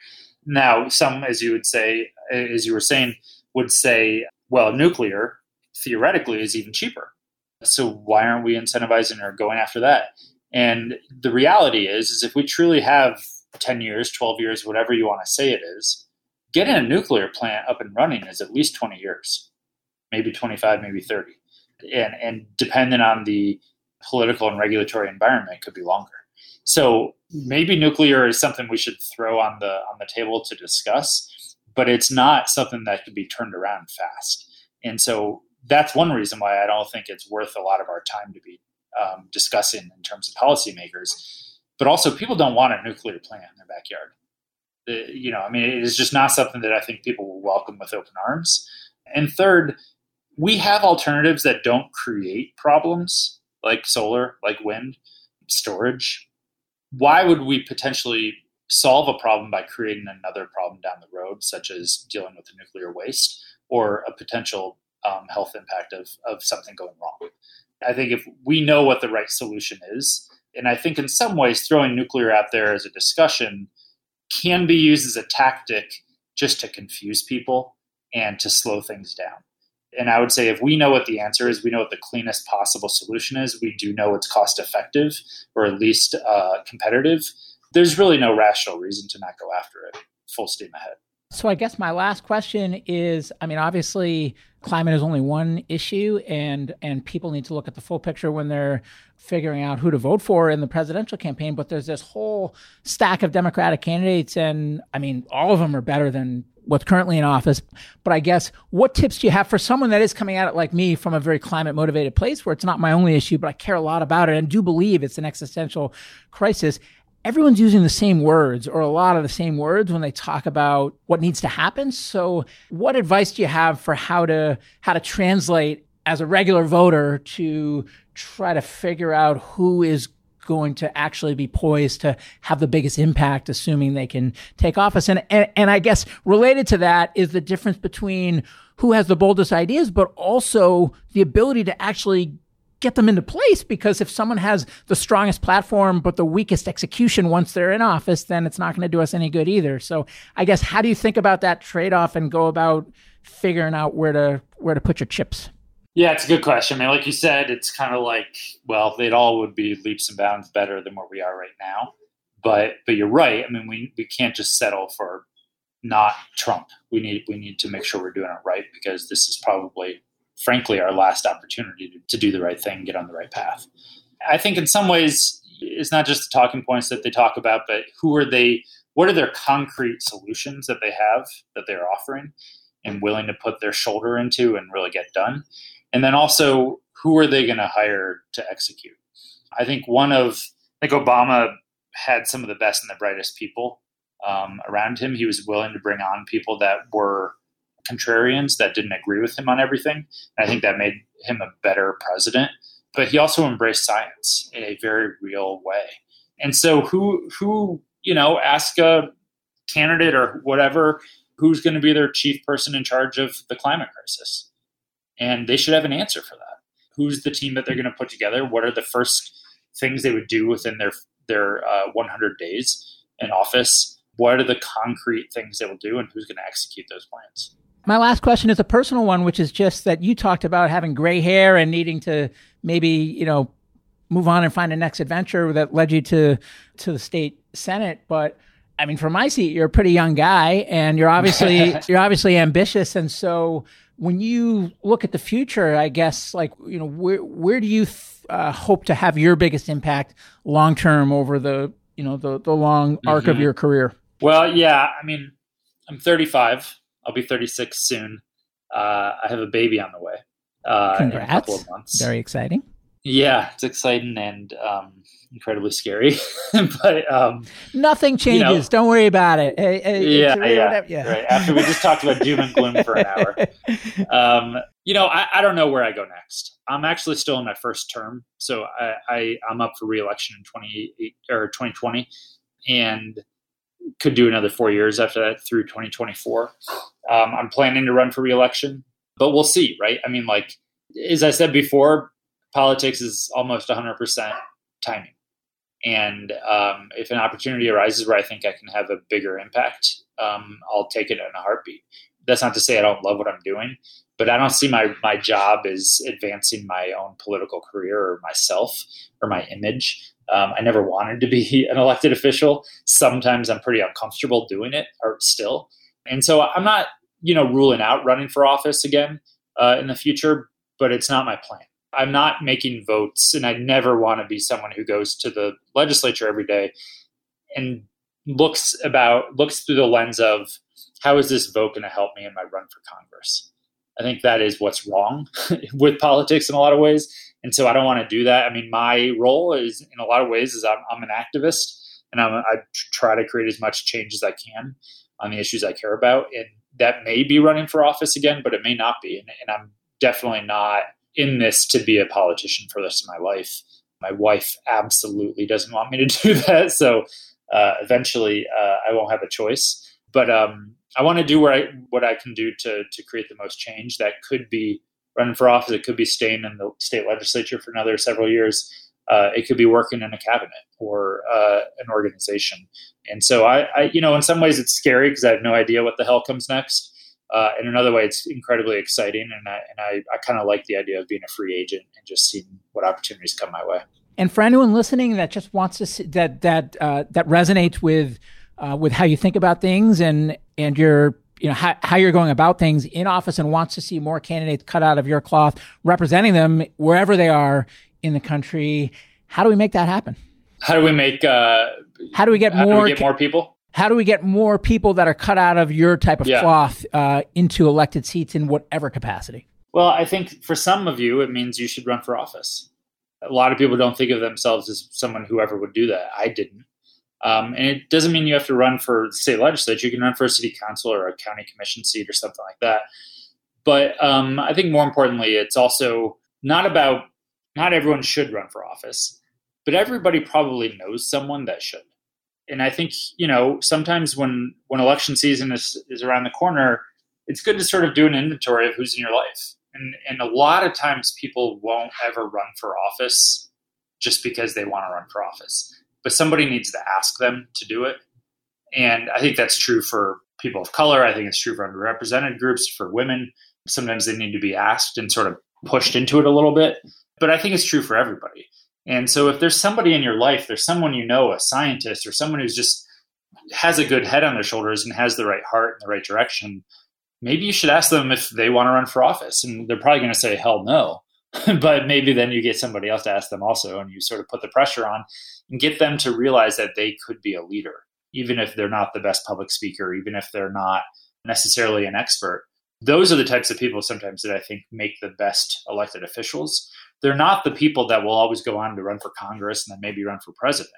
Now, some, as you would say, as you were saying, would say, well, nuclear theoretically is even cheaper. So why aren't we incentivizing or going after that? And the reality is, is if we truly have 10 years, 12 years, whatever you want to say it is, getting a nuclear plant up and running is at least 20 years, maybe 25, maybe 30. And, and depending on the political and regulatory environment could be longer. So maybe nuclear is something we should throw on the on the table to discuss, but it's not something that could be turned around fast. And so that's one reason why I don't think it's worth a lot of our time to be um, discussing in terms of policymakers. But also, people don't want a nuclear plant in their backyard. The, you know, I mean, it is just not something that I think people will welcome with open arms. And third, we have alternatives that don't create problems like solar, like wind, storage. Why would we potentially solve a problem by creating another problem down the road, such as dealing with the nuclear waste or a potential um, health impact of, of something going wrong? I think if we know what the right solution is, and I think in some ways throwing nuclear out there as a discussion can be used as a tactic just to confuse people and to slow things down. And I would say if we know what the answer is, we know what the cleanest possible solution is, we do know it's cost effective or at least uh, competitive, there's really no rational reason to not go after it full steam ahead. So I guess my last question is I mean obviously climate is only one issue and and people need to look at the full picture when they're figuring out who to vote for in the presidential campaign but there's this whole stack of democratic candidates and I mean all of them are better than what's currently in office but I guess what tips do you have for someone that is coming at it like me from a very climate motivated place where it's not my only issue but I care a lot about it and do believe it's an existential crisis everyone's using the same words or a lot of the same words when they talk about what needs to happen. So what advice do you have for how to how to translate as a regular voter to try to figure out who is going to actually be poised to have the biggest impact, assuming they can take office. And, and, and I guess related to that is the difference between who has the boldest ideas, but also the ability to actually get them into place because if someone has the strongest platform but the weakest execution once they're in office, then it's not going to do us any good either. So I guess how do you think about that trade off and go about figuring out where to where to put your chips? Yeah, it's a good question. I mean, like you said, it's kind of like, well, they'd all would be leaps and bounds better than where we are right now. But but you're right. I mean, we we can't just settle for not Trump. We need we need to make sure we're doing it right because this is probably frankly our last opportunity to, to do the right thing, get on the right path. I think in some ways it's not just the talking points that they talk about, but who are they? What are their concrete solutions that they have that they're offering and willing to put their shoulder into and really get done? And then also, who are they going to hire to execute? I think one of, I think Obama had some of the best and the brightest people um, around him. He was willing to bring on people that were contrarians that didn't agree with him on everything. And I think that made him a better president. But he also embraced science in a very real way. And so who who, you know, ask a candidate or whatever who's going to be their chief person in charge of the climate crisis. And they should have an answer for that. Who's the team that they're going to put together? What are the first things they would do within their their uh, 100 days in office? What are the concrete things they will do, and who's going to execute those plans? My last question is a personal one, which is just that you talked about having gray hair and needing to maybe, you know, move on and find a next adventure that led you to to the state senate. But I mean, from my seat, you're a pretty young guy, and you're obviously *laughs* you're obviously ambitious. And so, when you look at the future, I guess, like you know, where where do you uh, hope to have your biggest impact long term over the you know the the long arc mm-hmm. of your career? Well, yeah, I mean, I'm 35. I'll be 36 soon. Uh, I have a baby on the way. Uh, Congrats. In a couple of months. Very exciting. Yeah, it's exciting and um, incredibly scary. *laughs* but um, nothing changes. You know, Don't worry about it. yeah, yeah, yeah. Right. After we just talked about doom and gloom for an hour. *laughs* Um, you know, I, I, don't know where I go next. I'm actually still in my first term, so I, I I'm up for reelection in 28 or 2020, and could do another four years after that through 2024. Um, I'm planning to run for reelection, but we'll see, right? I mean, like, as I said before, politics is almost 100% timing. And um, if an opportunity arises where I think I can have a bigger impact, um, I'll take it in a heartbeat. That's not to say I don't love what I'm doing, but I don't see my, my job as advancing my own political career or myself or my image. Um, I never wanted to be *laughs* an elected official. Sometimes I'm pretty uncomfortable doing it, or still. And so I'm not, you know, ruling out running for office again uh, in the future, but it's not my plan. I'm not making votes, and I never want to be someone who goes to the legislature every day and looks about looks through the lens of how is this vote going to help me in my run for Congress. I think that is what's wrong *laughs* with politics in a lot of ways, and so I don't want to do that. I mean, my role is in a lot of ways is I'm, I'm an activist, and I'm, I try to create as much change as I can on the issues I care about, and that may be running for office again, but it may not be, and, and I'm definitely not in this to be a politician for the rest of my life. My wife absolutely doesn't want me to *laughs* do that. So uh, eventually uh, I won't have a choice. But um, I want to do what I, what I can do to, to create the most change. That could be running for office. It could be staying in the state legislature for another several years. Uh, it could be working in a cabinet or uh, an organization. And so I, I, you know, in some ways it's scary because I have no idea what the hell comes next. Uh, in another way, it's incredibly exciting, and I and I, I kind of like the idea of being a free agent and just seeing what opportunities come my way. And for anyone listening that just wants to see, that that uh, that resonates with uh, with how you think about things and and your you know how, how you're going about things in office and wants to see more candidates cut out of your cloth representing them wherever they are in the country, how do we make that happen? How do we make? Uh, how do we get more? We get more people? How do we get more people that are cut out of your type of yeah. cloth uh, into elected seats in whatever capacity? Well, I think for some of you, it means you should run for office. A lot of people don't think of themselves as someone who ever would do that. I didn't. Um, and it doesn't mean you have to run for state legislature. You can run for a city council or a county commission seat or something like that. But um, I think more importantly, it's also not about, not everyone should run for office, but everybody probably knows someone that should and I think you know sometimes when when election season is is around the corner, it's good to sort of do an inventory of who's in your life. And and a lot of times people won't ever run for office just because they want to run for office, but somebody needs to ask them to do it. And I think that's true for people of color. I think it's true for underrepresented groups, for women. Sometimes they need to be asked and sort of pushed into it a little bit. But I think it's true for everybody. And so if there's somebody in your life, there's someone you know, a scientist or someone who's just has a good head on their shoulders and has the right heart in the right direction, maybe you should ask them if they want to run for office. And they're probably going to say, hell no. *laughs* but maybe then you get somebody else to ask them also, and you sort of put the pressure on and get them to realize that they could be a leader, even if they're not the best public speaker, even if they're not necessarily an expert. Those are the types of people sometimes that I think make the best elected officials they're not the people that will always go on to run for Congress and then maybe run for president.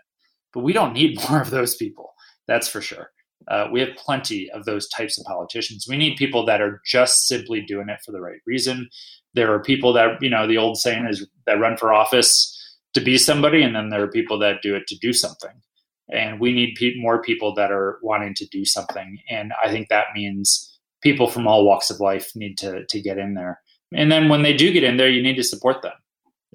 But we don't need *laughs* more of those people. That's for sure. Uh, we have plenty of those types of politicians. We need people that are just simply doing it for the right reason. There are people that, you know, the old saying is that run for office to be somebody, and then there are people that do it to do something. And we need pe- more people that are wanting to do something. And I think that means people from all walks of life need to, to get in there. And then when they do get in there, you need to support them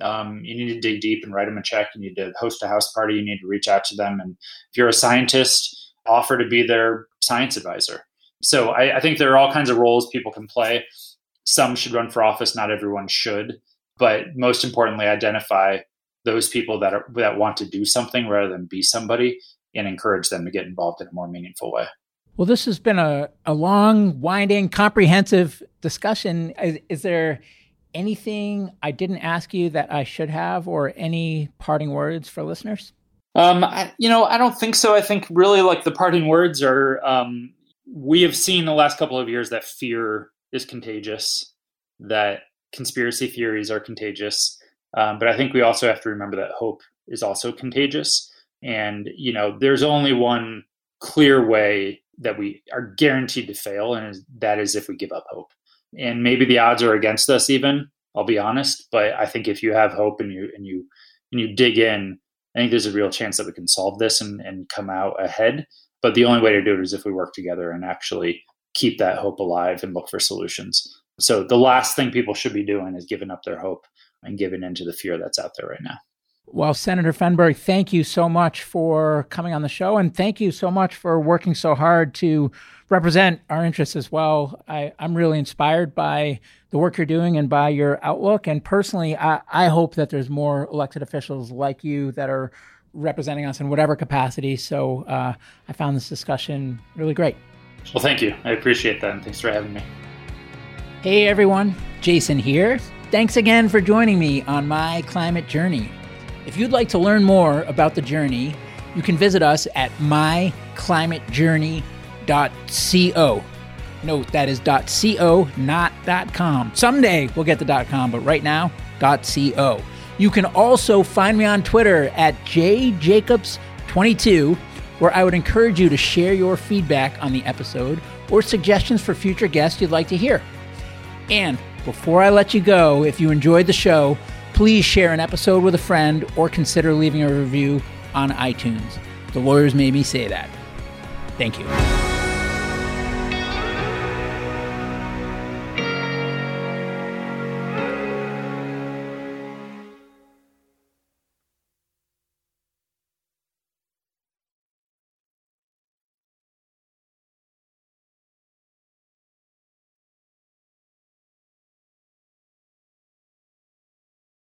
um, you need to dig deep and write them a check. You need to host a house party. You need to reach out to them. And if you're a scientist, offer to be their science advisor. So I, I think there are all kinds of roles people can play. Some should run for office. Not everyone should. But most importantly, identify those people that are that want to do something rather than be somebody and encourage them to get involved in a more meaningful way. Well, this has been a, a long, winding, comprehensive discussion. Is, is there anything I didn't ask you that I should have, or any parting words for listeners? Um, I, you know, I don't think so. I think really like the parting words are um, we have seen the last couple of years that fear is contagious, that conspiracy theories are contagious. Um, but I think we also have to remember that hope is also contagious. And, you know, there's only one clear way that we are guaranteed to fail, and that is if we give up hope and maybe the odds are against us even i'll be honest but i think if you have hope and you and you and you dig in i think there's a real chance that we can solve this and, and come out ahead. But the only way to do it is if we work together and actually keep that hope alive and look for solutions. So the last thing people should be doing is giving up their hope and giving into the fear that's out there right now well, Senator Fenberg, thank you so much for coming on the show, and thank you so much for working so hard to represent our interests as well. I, am really inspired by the work you're doing and by your outlook. And personally, I, I hope that there's more elected officials like you that are representing us in whatever capacity. So uh, I found this discussion really great. Well, thank you. I appreciate that. And thanks for having me. Hey, everyone. Jason here. Thanks again for joining me on my climate journey. If you'd like to learn more about the journey, you can visit us at myclimatejourney.co. Note that is .co, not .com. Someday we'll get the .com, but right now, .co. You can also find me on Twitter at jjacobs22, where I would encourage you to share your feedback on the episode or suggestions for future guests you'd like to hear. And before I let you go, if you enjoyed the show, please share an episode with a friend or consider leaving a review on iTunes. The lawyers made me say that. Thank you.